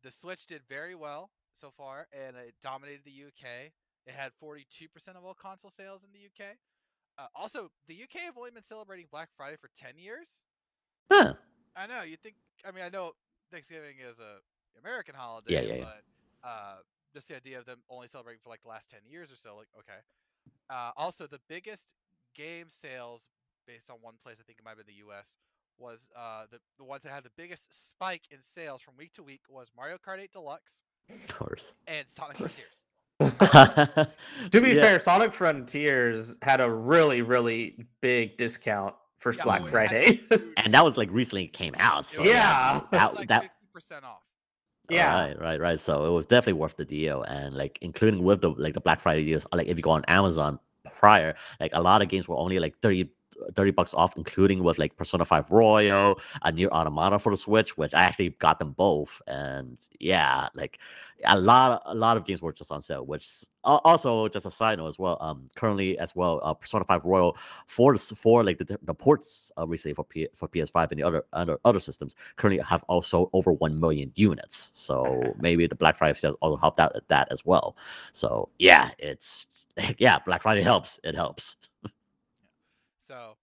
S1: the Switch did very well so far, and it dominated the UK. It had 42% of all console sales in the UK. Uh, also, the UK have only been celebrating Black Friday for 10 years.
S2: Huh.
S1: I know. You think? I mean, I know Thanksgiving is a American holiday,
S2: Yeah, yeah, yeah.
S1: but uh, just the idea of them only celebrating for like the last ten years or so, like okay. Uh, also, the biggest game sales based on one place, I think it might have been the U.S. was uh, the the ones that had the biggest spike in sales from week to week was Mario Kart 8 Deluxe
S2: Of course.
S1: and Sonic Frontiers.
S3: To be
S2: Yeah.
S3: fair, Sonic Frontiers had a really, really big discount for
S1: Yeah,
S3: Black
S1: oh,
S3: Friday.
S2: and that was like recently came out. So
S3: Yeah.
S1: it was
S2: that,
S1: like
S2: that
S1: 50% off.
S3: yeah.
S2: Right, right, right. So it was definitely worth the deal, and like including with the like the Black Friday deals. Like if you go on Amazon prior, like a lot of games were only like thirty 30 bucks off, including with like Persona 5 Royal, a Nier Automata for the Switch, which I actually got them both. And yeah, like a lot, a lot of games were just on sale. Which also, just a side note as well. Um, currently as well, uh, Persona 5 Royal for for like the, the ports uh, recently for P, for PS5 and the other other other systems currently have also over one million units. So maybe the Black Friday sales also helped out at that as well. So yeah, it's yeah, Black Friday helps. It helps.
S1: So,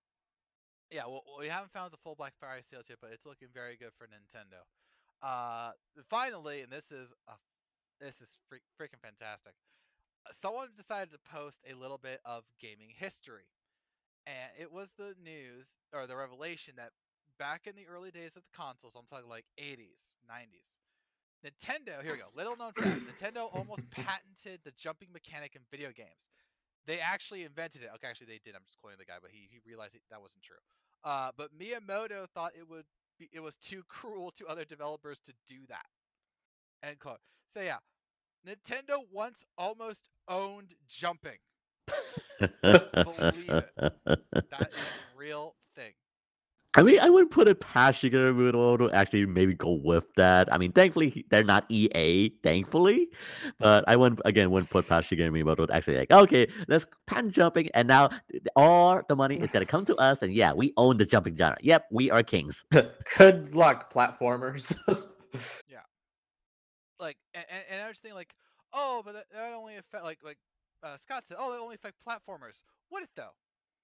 S1: yeah, well, we haven't found the full Black Friday sales yet, but it's looking very good for Nintendo. Uh, finally, and this is a, this is freak, freaking fantastic. uh, Someone decided to post a little bit of gaming history, and it was the news or the revelation that back in the early days of the consoles, I'm talking like 80s, 90s, Nintendo. Here we go. Little known fact: Nintendo almost patented the jumping mechanic in video games they actually invented it. Okay, actually they did. I'm just quoting the guy, but he, he realized it, that wasn't true. Uh, but Miyamoto thought it would be it was too cruel to other developers to do that. End quote. So yeah, Nintendo once almost owned jumping. Believe it. That is real.
S2: I mean, I wouldn't put it past Shigeru Miyamoto to actually maybe go with that. I mean, thankfully they're not EA, thankfully, but I wouldn't again wouldn't put past Shigeru Miyamoto to actually like, okay, let's patent jumping, and now all the money is gonna come to us, and yeah, we own the jumping genre. Yep, we are kings.
S3: Good luck, platformers.
S1: Yeah, like and, and, and I was thinking like, oh, but that, that only affect like like uh, Scott said, oh, it only affect platformers. Would it though?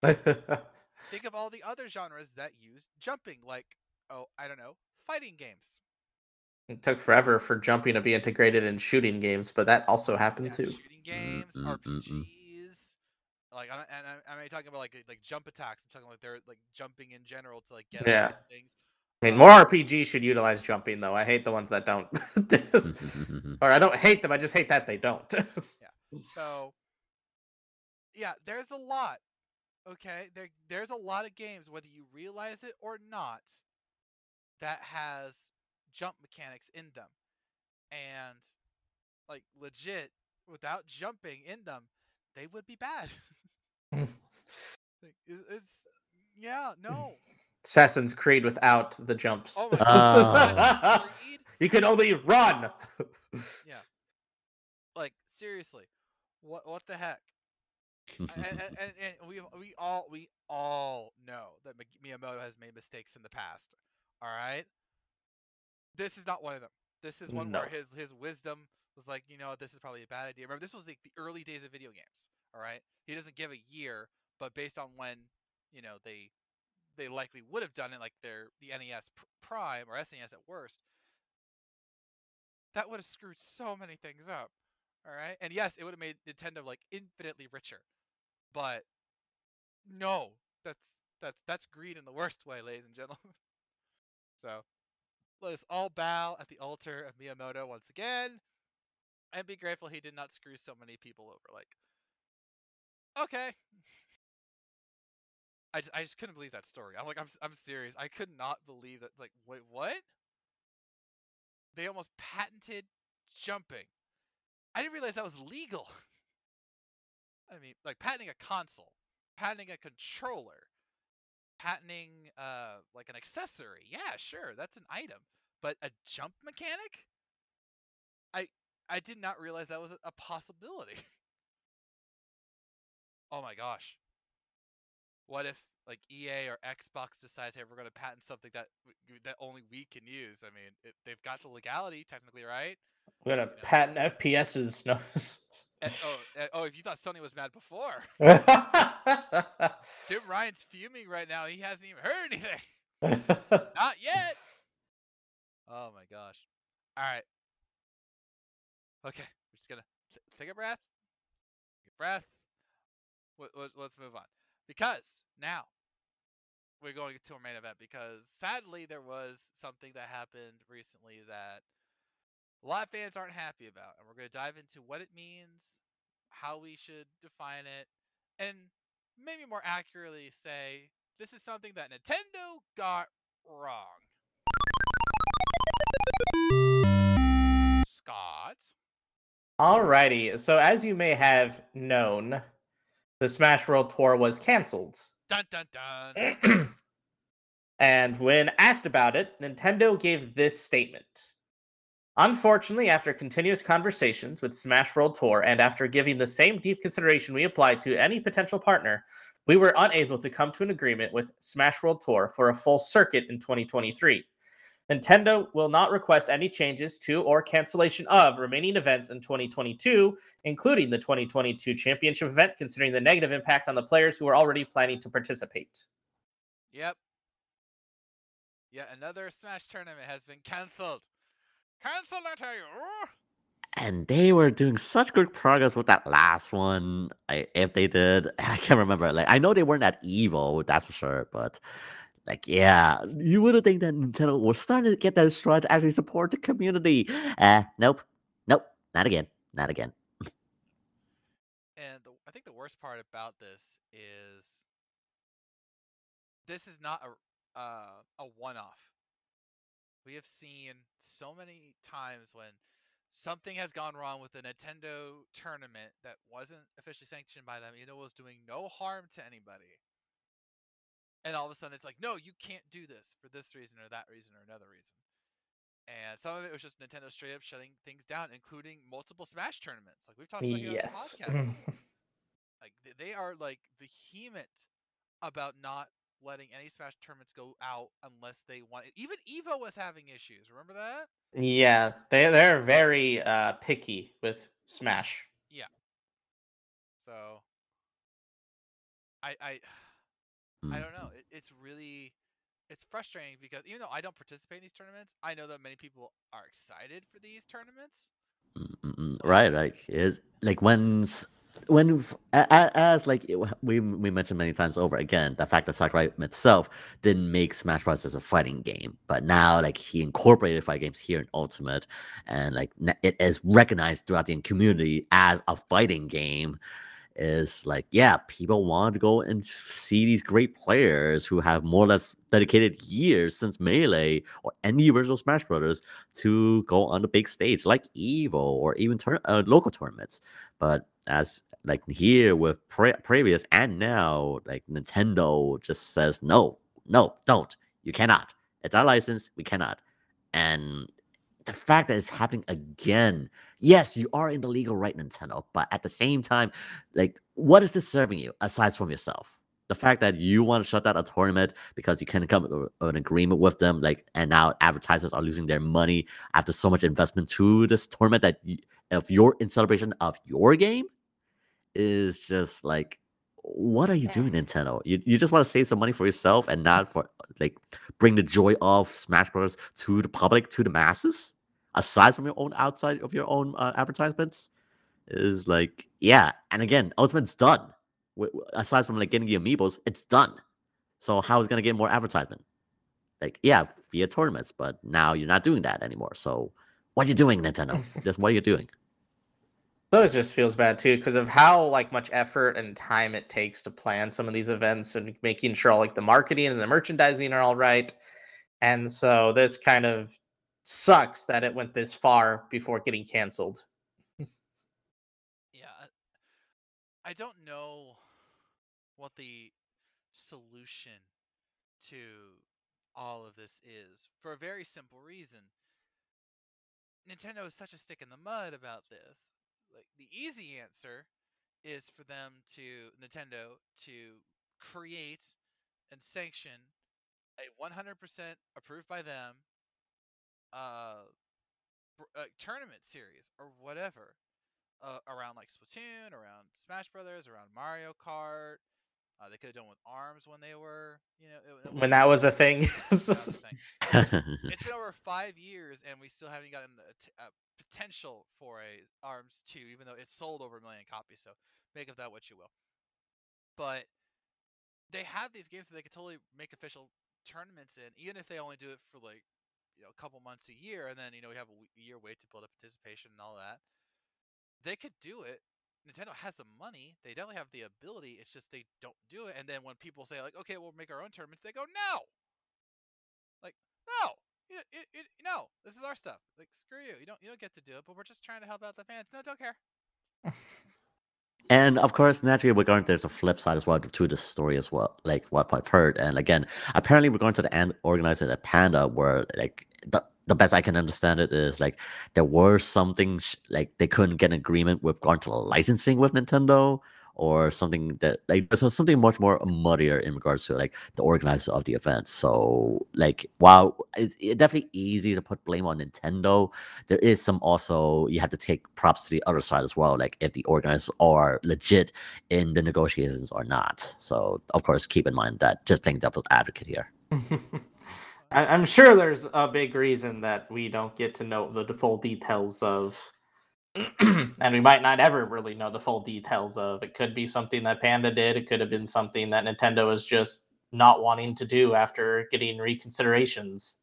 S1: Think of all the other genres that use jumping, like oh, I don't know, fighting games.
S3: it took forever for jumping to be integrated in shooting games, but that also happened
S1: Yeah,
S3: too.
S1: shooting games,
S2: mm, mm, mm.
S1: RPGs. Like, I don't- and I, I'm not talking about like like jump attacks. I'm talking like they're like jumping in general to like get
S3: Yeah.
S1: things.
S3: I mean,
S1: Uh,
S3: more RPGs should utilize jumping, though. I hate the ones that don't. Or I don't hate them. I just hate that they don't. yeah.
S1: So, yeah, there's a lot. Okay, there there's a lot of games, whether you realize it or not, that has jump mechanics in them, and like legit, without jumping in them, they would be bad. Hmm. Like, it- it's yeah, no.
S3: Assassin's Creed without the jumps.
S1: Oh my. Creed?
S3: you can only run. Yeah.
S1: Like seriously, what what the heck? and, and, and, we we all we all know that Miyamoto has made mistakes in the past. All right, this is not one of them. This is one where his his wisdom was like, you know, this is probably a bad idea. Remember, this was like the early days of video games. All right, he doesn't give a year, but based on when you know they they likely would have done it, like their the NES pr- Prime or SNES at worst, that would have screwed so many things up. All right, and yes, it would have made Nintendo like infinitely richer, but no, that's that's that's greed in the worst way, ladies and gentlemen. so let us all bow at the altar of Miyamoto once again, and be grateful he did not screw so many people over. Like, okay. I just, I just couldn't believe that story. I'm like, I'm, I'm serious. I could not believe that. Like, wait, what? They almost patented jumping. I didn't realize that was legal. I mean, like patenting a console, patenting a controller, patenting uh like an accessory. Yeah, sure, that's an item. But a jump mechanic? I I did not realize that was a, possibility. oh my gosh. What if like EA or Xbox decides, hey, we're going to patent something that that only we can use? I mean, it, they've got the legality technically, right?
S3: We're gonna patent FPSs. No.
S1: And, oh, and- oh, if you thought Sony was mad before, Jim Ryan's fuming right now. He hasn't even heard anything. Not yet. Oh my gosh. All right. Okay, we're just gonna t- take a breath. Take a breath. Let- let- Let's move on because now we're going to our main event because sadly there was something that happened recently that a lot of fans aren't happy about, and we're going to dive into what it means, how we should define it, and maybe more accurately say this is something that Nintendo got wrong. Scott.
S3: Alrighty. So as you may have known, the Smash World Tour was canceled
S1: Dun dun dun.
S3: and when asked about it, Nintendo gave this statement. Unfortunately, after continuous conversations with Smash World Tour and after giving the same deep consideration we applied to any potential partner, we were unable to come to an agreement with Smash World Tour for a full circuit in 2023. Nintendo will not request any changes to or cancellation of remaining events in 2022, including the 2022 championship event, considering the negative impact on the players who are already planning to participate.
S1: Yep. Yet another Smash tournament has been cancelled. Cancelled, I tell you.
S2: and they were doing such good progress with that last one. I, if they did, I can't remember. Like I know they weren't that evil, that's for sure. But like, yeah, you would have think that Nintendo was starting to get their stride to actually support the community. Uh, nope, nope, not again, not again.
S1: And the, I think the worst part about this is this is not a uh, a one-off. We have seen so many times when something has gone wrong with a Nintendo tournament that wasn't officially sanctioned by them, even though it was doing no harm to anybody. And all of a sudden it's like, no, you can't do this for this reason or that reason or another reason. And some of it was just Nintendo straight up shutting things down, including multiple Smash tournaments. Like we've talked about here
S3: Yes.
S1: on the podcast. like they are like vehement about not letting any Smash tournaments go out unless they want. Even Evo was having issues. Remember that?
S3: yeah, they they're very uh, picky with Smash. Yeah.
S1: So I I I
S2: Mm.
S1: don't know. It, it's really it's frustrating because even though I don't participate in these tournaments, I know that many people are excited for these tournaments.
S2: Mm, mm, mm, Right, like is like when s- when as like we we mentioned many times over again the fact that Sakurai itself didn't make Smash Bros as a fighting game, but now like he incorporated fighting games here in Ultimate, and like it is recognized throughout the community as a fighting game. Is like yeah, people want to go and see these great players who have more or less dedicated years since Melee or any original Smash Brothers to go on the big stage like Evo or even tour- uh, local tournaments. But as like here with pre- previous and now, like Nintendo just says no, no, don't. You cannot. It's our license. We cannot. And the fact that it's happening again. Yes, you are in the legal right, Nintendo, but at the same time, like, what is this serving you aside from yourself? The fact that you want to shut down a tournament because you can't come to an agreement with them, like, and now advertisers are losing their money after so much investment to this tournament that you, if you're in celebration of your game is just like what are you doing nintendo? You, you just want to save some money for yourself and not for like bring the joy of smash bros. to the public to the masses? Aside from your own outside of your own uh, advertisements? Is like yeah and again ultimate's done. W- w- aside from like getting the amiibos it's done. So how is it going to get more advertisement? Like yeah via tournaments but now you're not doing that anymore. So what are you doing nintendo? Just what are you doing
S3: So it just feels bad too because of how like much effort and time it takes to plan some of these events and making sure all like the marketing and the merchandising are all right. And so this kind of sucks that it went this far before getting canceled.
S1: Yeah. I- I don't know what the solution to all of this is for a very simple reason. Nintendo is such a stick in the mud about this. Like the easy answer is for them to Nintendo to create and sanction a 100% approved by them uh, uh tournament series or whatever uh, around like Splatoon, around Smash Brothers, around Mario Kart. Uh, they could have done with Arms when they were, you know, it- it
S3: When that was a thing.
S1: that was a thing. It's been over five years, and we still haven't gotten a, t- a potential for a Arms two, even though it's sold over a million copies. So make of that what you will. But they have these games that they could totally make official tournaments in, even if they only do it for like you know a couple months a year, and then you know we have a year wait to build up participation and all that. They could do it. Nintendo has the money. They definitely have the ability. It's just they don't do it. And then when people say like, "Okay, we'll make our own tournaments," they go, "No." Like, no, you, you, you, no, this is our stuff. Like, screw you. You don't you don't get to do it. But we're just trying to help out the fans. No, don't care.
S2: And of course, naturally, we're going. There's a flip side as well to this story as well, like what I've heard. And again, apparently, we're going to the end organizer at Panda, where like the the best I can understand it is like there were something like they couldn't get an agreement with going to licensing with Nintendo, or something that like so something much more muddier in regards to like the organizers of the event. So like while it's it definitely easy to put blame on Nintendo, there is some also you have to take props to the other side as well. Like if the organizers are legit in the negotiations or not. So of course keep in mind that just playing devil's advocate here.
S3: I'm sure there's a big reason that we don't get to know the full details of and we might not ever really know the full details of. It could be something that Panda did. It could have been something that Nintendo is just not wanting to do after getting reconsiderations.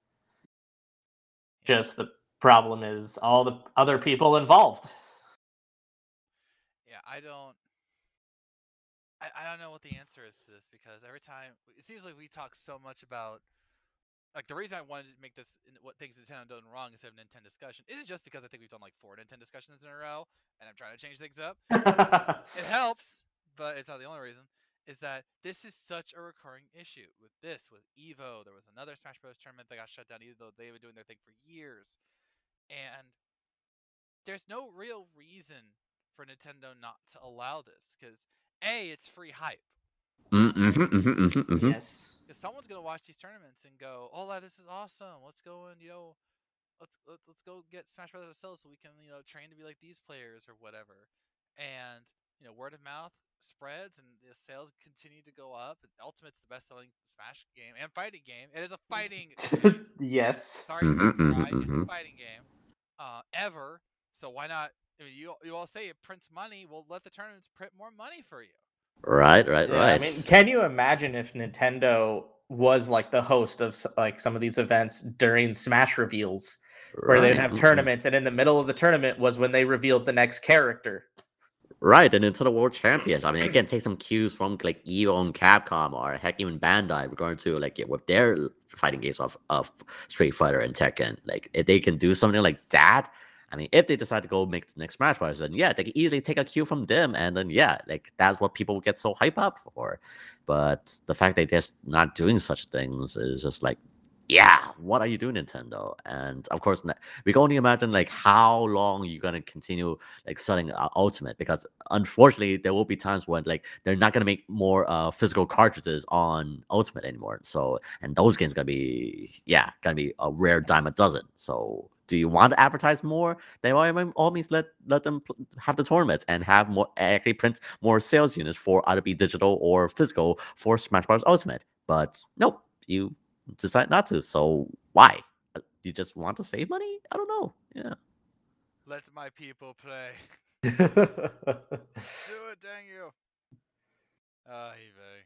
S3: Just the problem is all the other people involved.
S1: Yeah, I don't. I, I don't know what the answer is to this because every time it seems like we talk so much about like the reason I wanted to make this what things Nintendo done wrong instead of Nintendo discussion isn't just because I think we've done like four Nintendo discussions in a row and I'm trying to change things up. it helps, but it's not the only reason. Is that this is such a recurring issue with this with Evo. There was another Smash Bros tournament that got shut down, even though they've been doing their thing for years, and there's no real reason for Nintendo not to allow this because a it's free hype.
S2: Mm-hmm, mm-hmm, mm-hmm, mm-hmm.
S3: yes.
S1: Because someone's gonna watch these tournaments and go, "Oh, this is awesome! Let's go and you know, let's let's, let's go get Smash Bros. ourselves so we can you know train to be like these players or whatever." And you know, word of mouth spreads and the sales continue to go up. Ultimate's the best-selling Smash game and fighting game. It is a fighting. game.
S3: yes.
S1: Sorry,
S2: Mhm,
S1: Sakurai,
S2: mhm,
S1: it's a
S2: mhm.
S1: fighting game. Uh, ever. So why not? I mean, you you all say it prints money. Well, let the tournaments print more money for you.
S2: Right, right,
S3: Yeah,
S2: right.
S3: I mean, can you imagine if Nintendo was like the host of like some of these events during Smash reveals, where they'd have
S2: mhm.
S3: tournaments, and in the middle of the tournament was when they revealed the next character.
S2: Right, and into the world champions. I mean, again, take some cues from like EVO and Capcom, or heck, even Bandai, regarding to like yeah, with their fighting games of of Street Fighter and Tekken. Like, if they can do something like that, I mean, if they decide to go make the next Smash Bros, then yeah, they can easily take a cue from them, and then yeah, like that's what people get so hype up for. But the fact they're just not doing such things is just like, yeah, what are you doing, Nintendo? And of course, we can only imagine like how long you're gonna continue like selling uh, Ultimate because unfortunately there will be times when like they're not gonna make more uh physical cartridges on Ultimate anymore. So and those games gonna be yeah gonna be a rare dime a dozen. So do you want to advertise more? Then by all means let let them have the tournaments and have more actually print more sales units for either be digital or physical for Smash Bros Ultimate. But nope, you decide not to. So why? Uh, You just want to save money? I don't know. Yeah.
S1: Let my people play. Do it, dang you. Uh, eBay.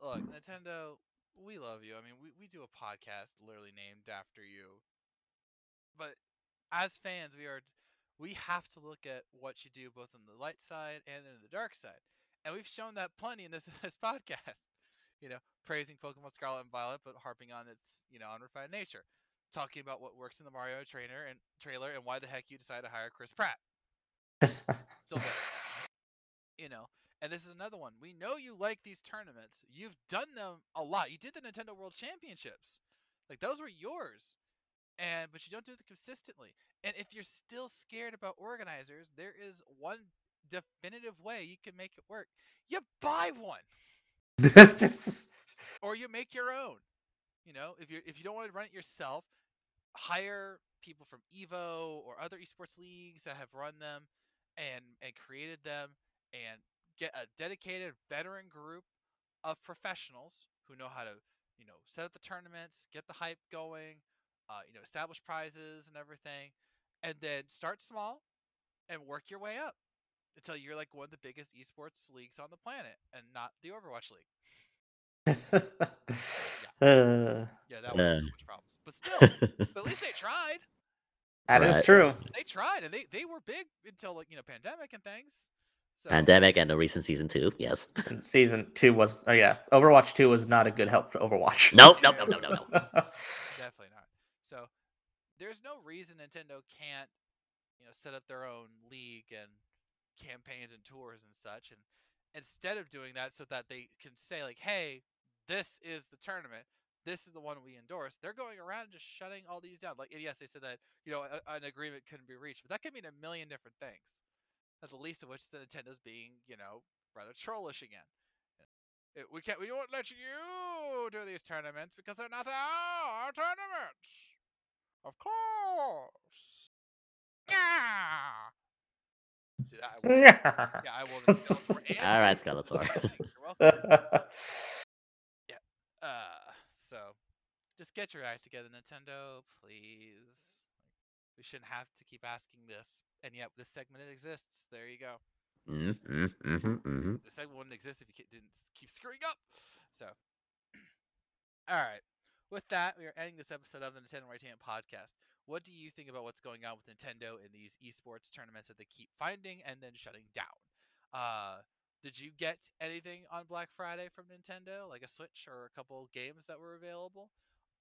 S1: Look, Nintendo, we love you. I mean, we, we do a podcast literally named after you. But as fans, we are we have to look at what you do both on the light side and in the dark side. And we've shown that plenty in this this podcast. You know, praising Pokemon Scarlet and Violet, but harping on its, you know, unrefined nature. Talking about what works in the Mario trainer and trailer and why the heck you decided to hire Chris Pratt. Still. You know, and this is another one. We know you like these tournaments. You've done them a lot. You did the Nintendo World Championships. Like those were yours. And but you don't do it consistently. And if you're still scared about organizers, there is one definitive way you can make it work. You buy one or you make your own. You know, if you if you don't want to run it yourself, hire people from Evo or other esports leagues that have run them and and created them and get a dedicated veteran group of professionals who know how to, you know, set up the tournaments, get the hype going, uh, you know, establish prizes and everything, and then start small and work your way up until you're like one of the biggest esports leagues on the planet and not the Overwatch League.
S3: Uh,
S1: Yeah, that would have so much problems. But still, but at least they tried.
S3: that is
S2: Right.
S3: true.
S1: They tried, and they, they were big until like you know pandemic and things. So
S2: Pandemic and the recent season two. Yes.
S3: And season two was oh yeah, Overwatch two was not a good help for Overwatch.
S2: Nope, nope, nope, nope, nope,
S1: definitely not. There's no reason Nintendo can't you know set up their own league and campaigns and tours and such. And instead of doing that, so that they can say like, "Hey, this is the tournament. This is the one we endorse." They're going around just shutting all these down. Like, yes, they said that you know a, an agreement couldn't be reached, but that could mean a million different things. Not the least of which is Nintendo's being, you know, rather trollish again. It- we can't. We won't let you do these tournaments because they're not our tournaments. Of course. Yeah. See? I will, yeah, I will just go for and
S2: All right,
S1: use those
S2: Skeletor.
S1: You're welcome. Yeah. Uh, so just get your act together, Nintendo, please. We shouldn't have to keep asking this, and yet this segment exists. There you go.
S2: Mm, mm, mhm, mhm.
S1: The segment wouldn't exist if you didn't keep screwing up. So, all right. With that, we are ending this episode of the Nintendo Entertainment Podcast. What do you think about what's going on with Nintendo in these esports tournaments that they keep finding and then shutting down? Uh, did you get anything on Black Friday from Nintendo, like a Switch or a couple games that were available?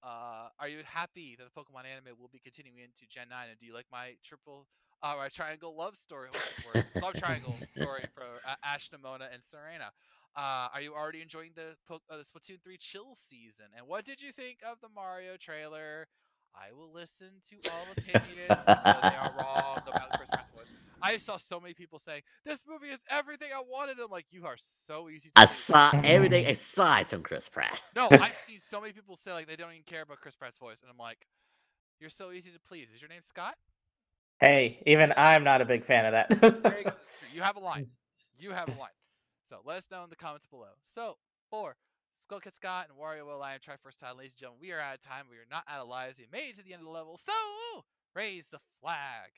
S1: Uh, are you happy that the Pokemon anime will be continuing into Gen 9? And do you like my triple, uh, my triangle love story, love triangle story for uh, Ash, Nemona, and Serena? Uh, are you already enjoying the, uh, the Splatoon 3 chill season? And what did you think of the Mario trailer? I will listen to all opinions, they are wrong about Chris Pratt's voice. I saw so many people saying this movie is everything I wanted. I'm like, you are so easy to please."
S2: saw everything aside from Chris Pratt.
S1: No, I've seen so many people say like they don't even care about Chris Pratt's voice, and I'm like, you're so easy to please. Is your name Scott?
S3: hey, even I'm not a big fan of
S1: There you go.
S3: that.
S1: You have a line. You have a line. So let us know in the comments below. So for Skullcat Scott and Wario Will Lion try first time, ladies and gentlemen, we are out of time. We are not out of lives. We made it to the end of the level. So raise the flag.